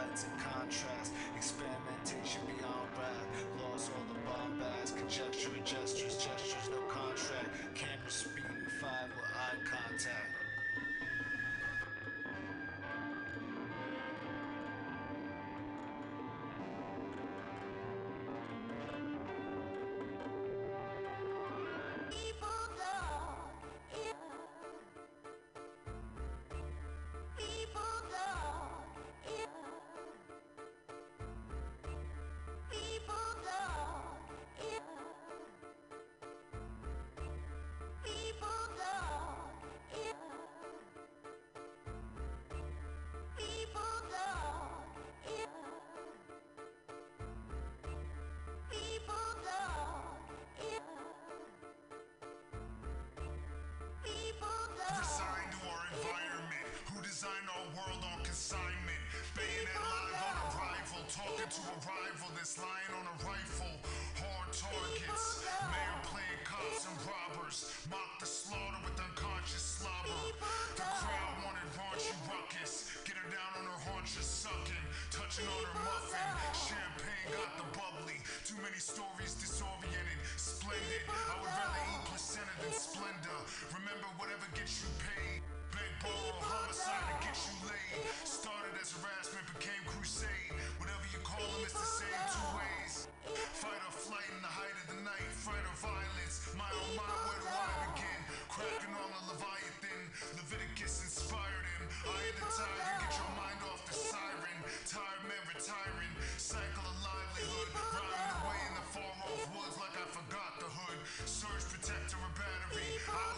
Talking to a rival that's lying on a rifle. Hard targets. Mayor playing cops and robbers. Mock the slaughter with unconscious slobber. The crowd wanted raunchy ruckus. Get her down on her haunches, sucking. Touching on her muffin. Champagne got the bubbly. Too many stories disoriented. Splendid. I would rather eat placenta than splendor. Remember, whatever gets you paid. Big borrow homicide to get you laid. Started as harassment, became crusade. Whatever you call them, it's the same two ways. Fight or flight in the height of the night. Fight or violence. My oh my, where do I begin? Cracking on a Leviathan. Leviticus inspired him. Eye of the tiger, get your mind off the siren. Tired men retiring. Cycle of livelihood. Rhyming away in the far off woods like I forgot the hood. Surge protector or battery. I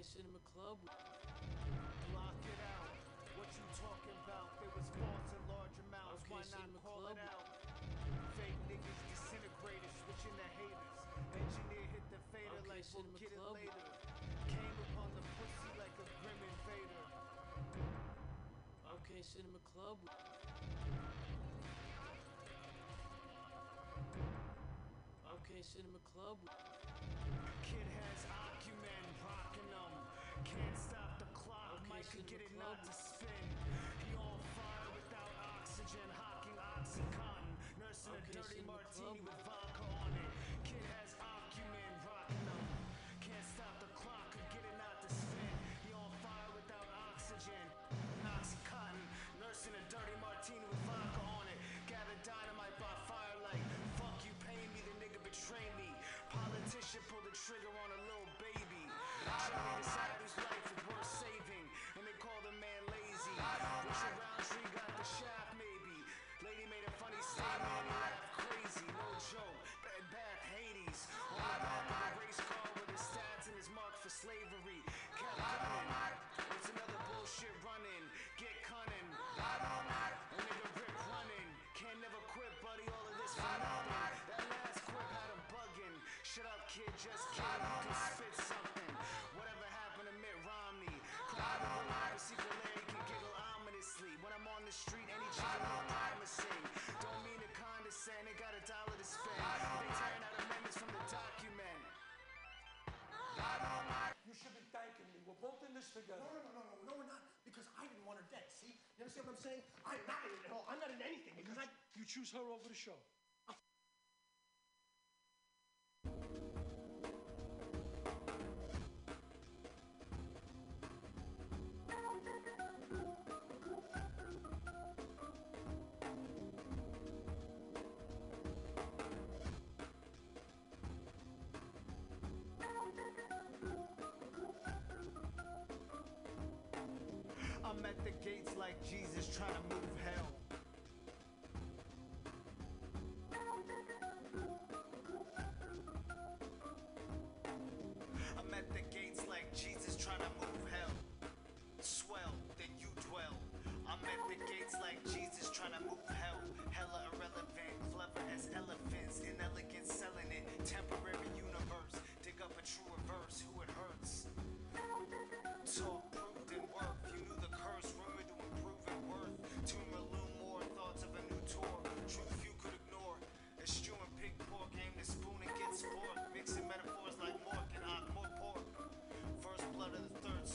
Cinema Club. Block it out. What you talking about? There was in large amounts. Okay, Why Cinema not call Club. it out? Fake niggas disintegrated, switching haters. Engineer hit the fader okay, like we'll get Club. it later. Came upon the pussy like a grim invader. Okay, Cinema Club. Okay, Cinema Club. Kid has acumen, Mike could get it not to spin. He on fire without oxygen, hawking oxycontin. Nursing Okay, a dirty martini with vodka on it. Kid has acumen, rocking them. Can't stop the clock, could get it not to spin. He on fire without oxygen, oxycontin. Nursing a dirty martini with vodka on it. Gather dynamite by firelight. Fuck you, pay me, the nigga betray me. Politician pull the trigger on a little baby. Jimmy decided whose life Richard Roundtree got the shaft, maybe. Lady made a funny statement, and he laughed crazy. No joke. Hades. On the back of race car with his stats and his mark for slavery. Kept. It's another bullshit running. Get cunning. A nigga rip running. Can't never quit, buddy. All of this for nothing. That last quip had him bugging. Shut up, kid. Just kidding. The street, any chicken look promising. Don't mean to condescend. They got a dollar to spend. They tearing out amendments from the document. You should be thanking me. We're both in this together. No, no, no, no, no, we're not. Because I didn't want her dead. See? You understand what I'm saying? I'm not in it at all. I'm not in anything because I. You choose her over the show. I'm at the gates like Jesus trying to move hell.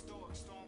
Storm, storm.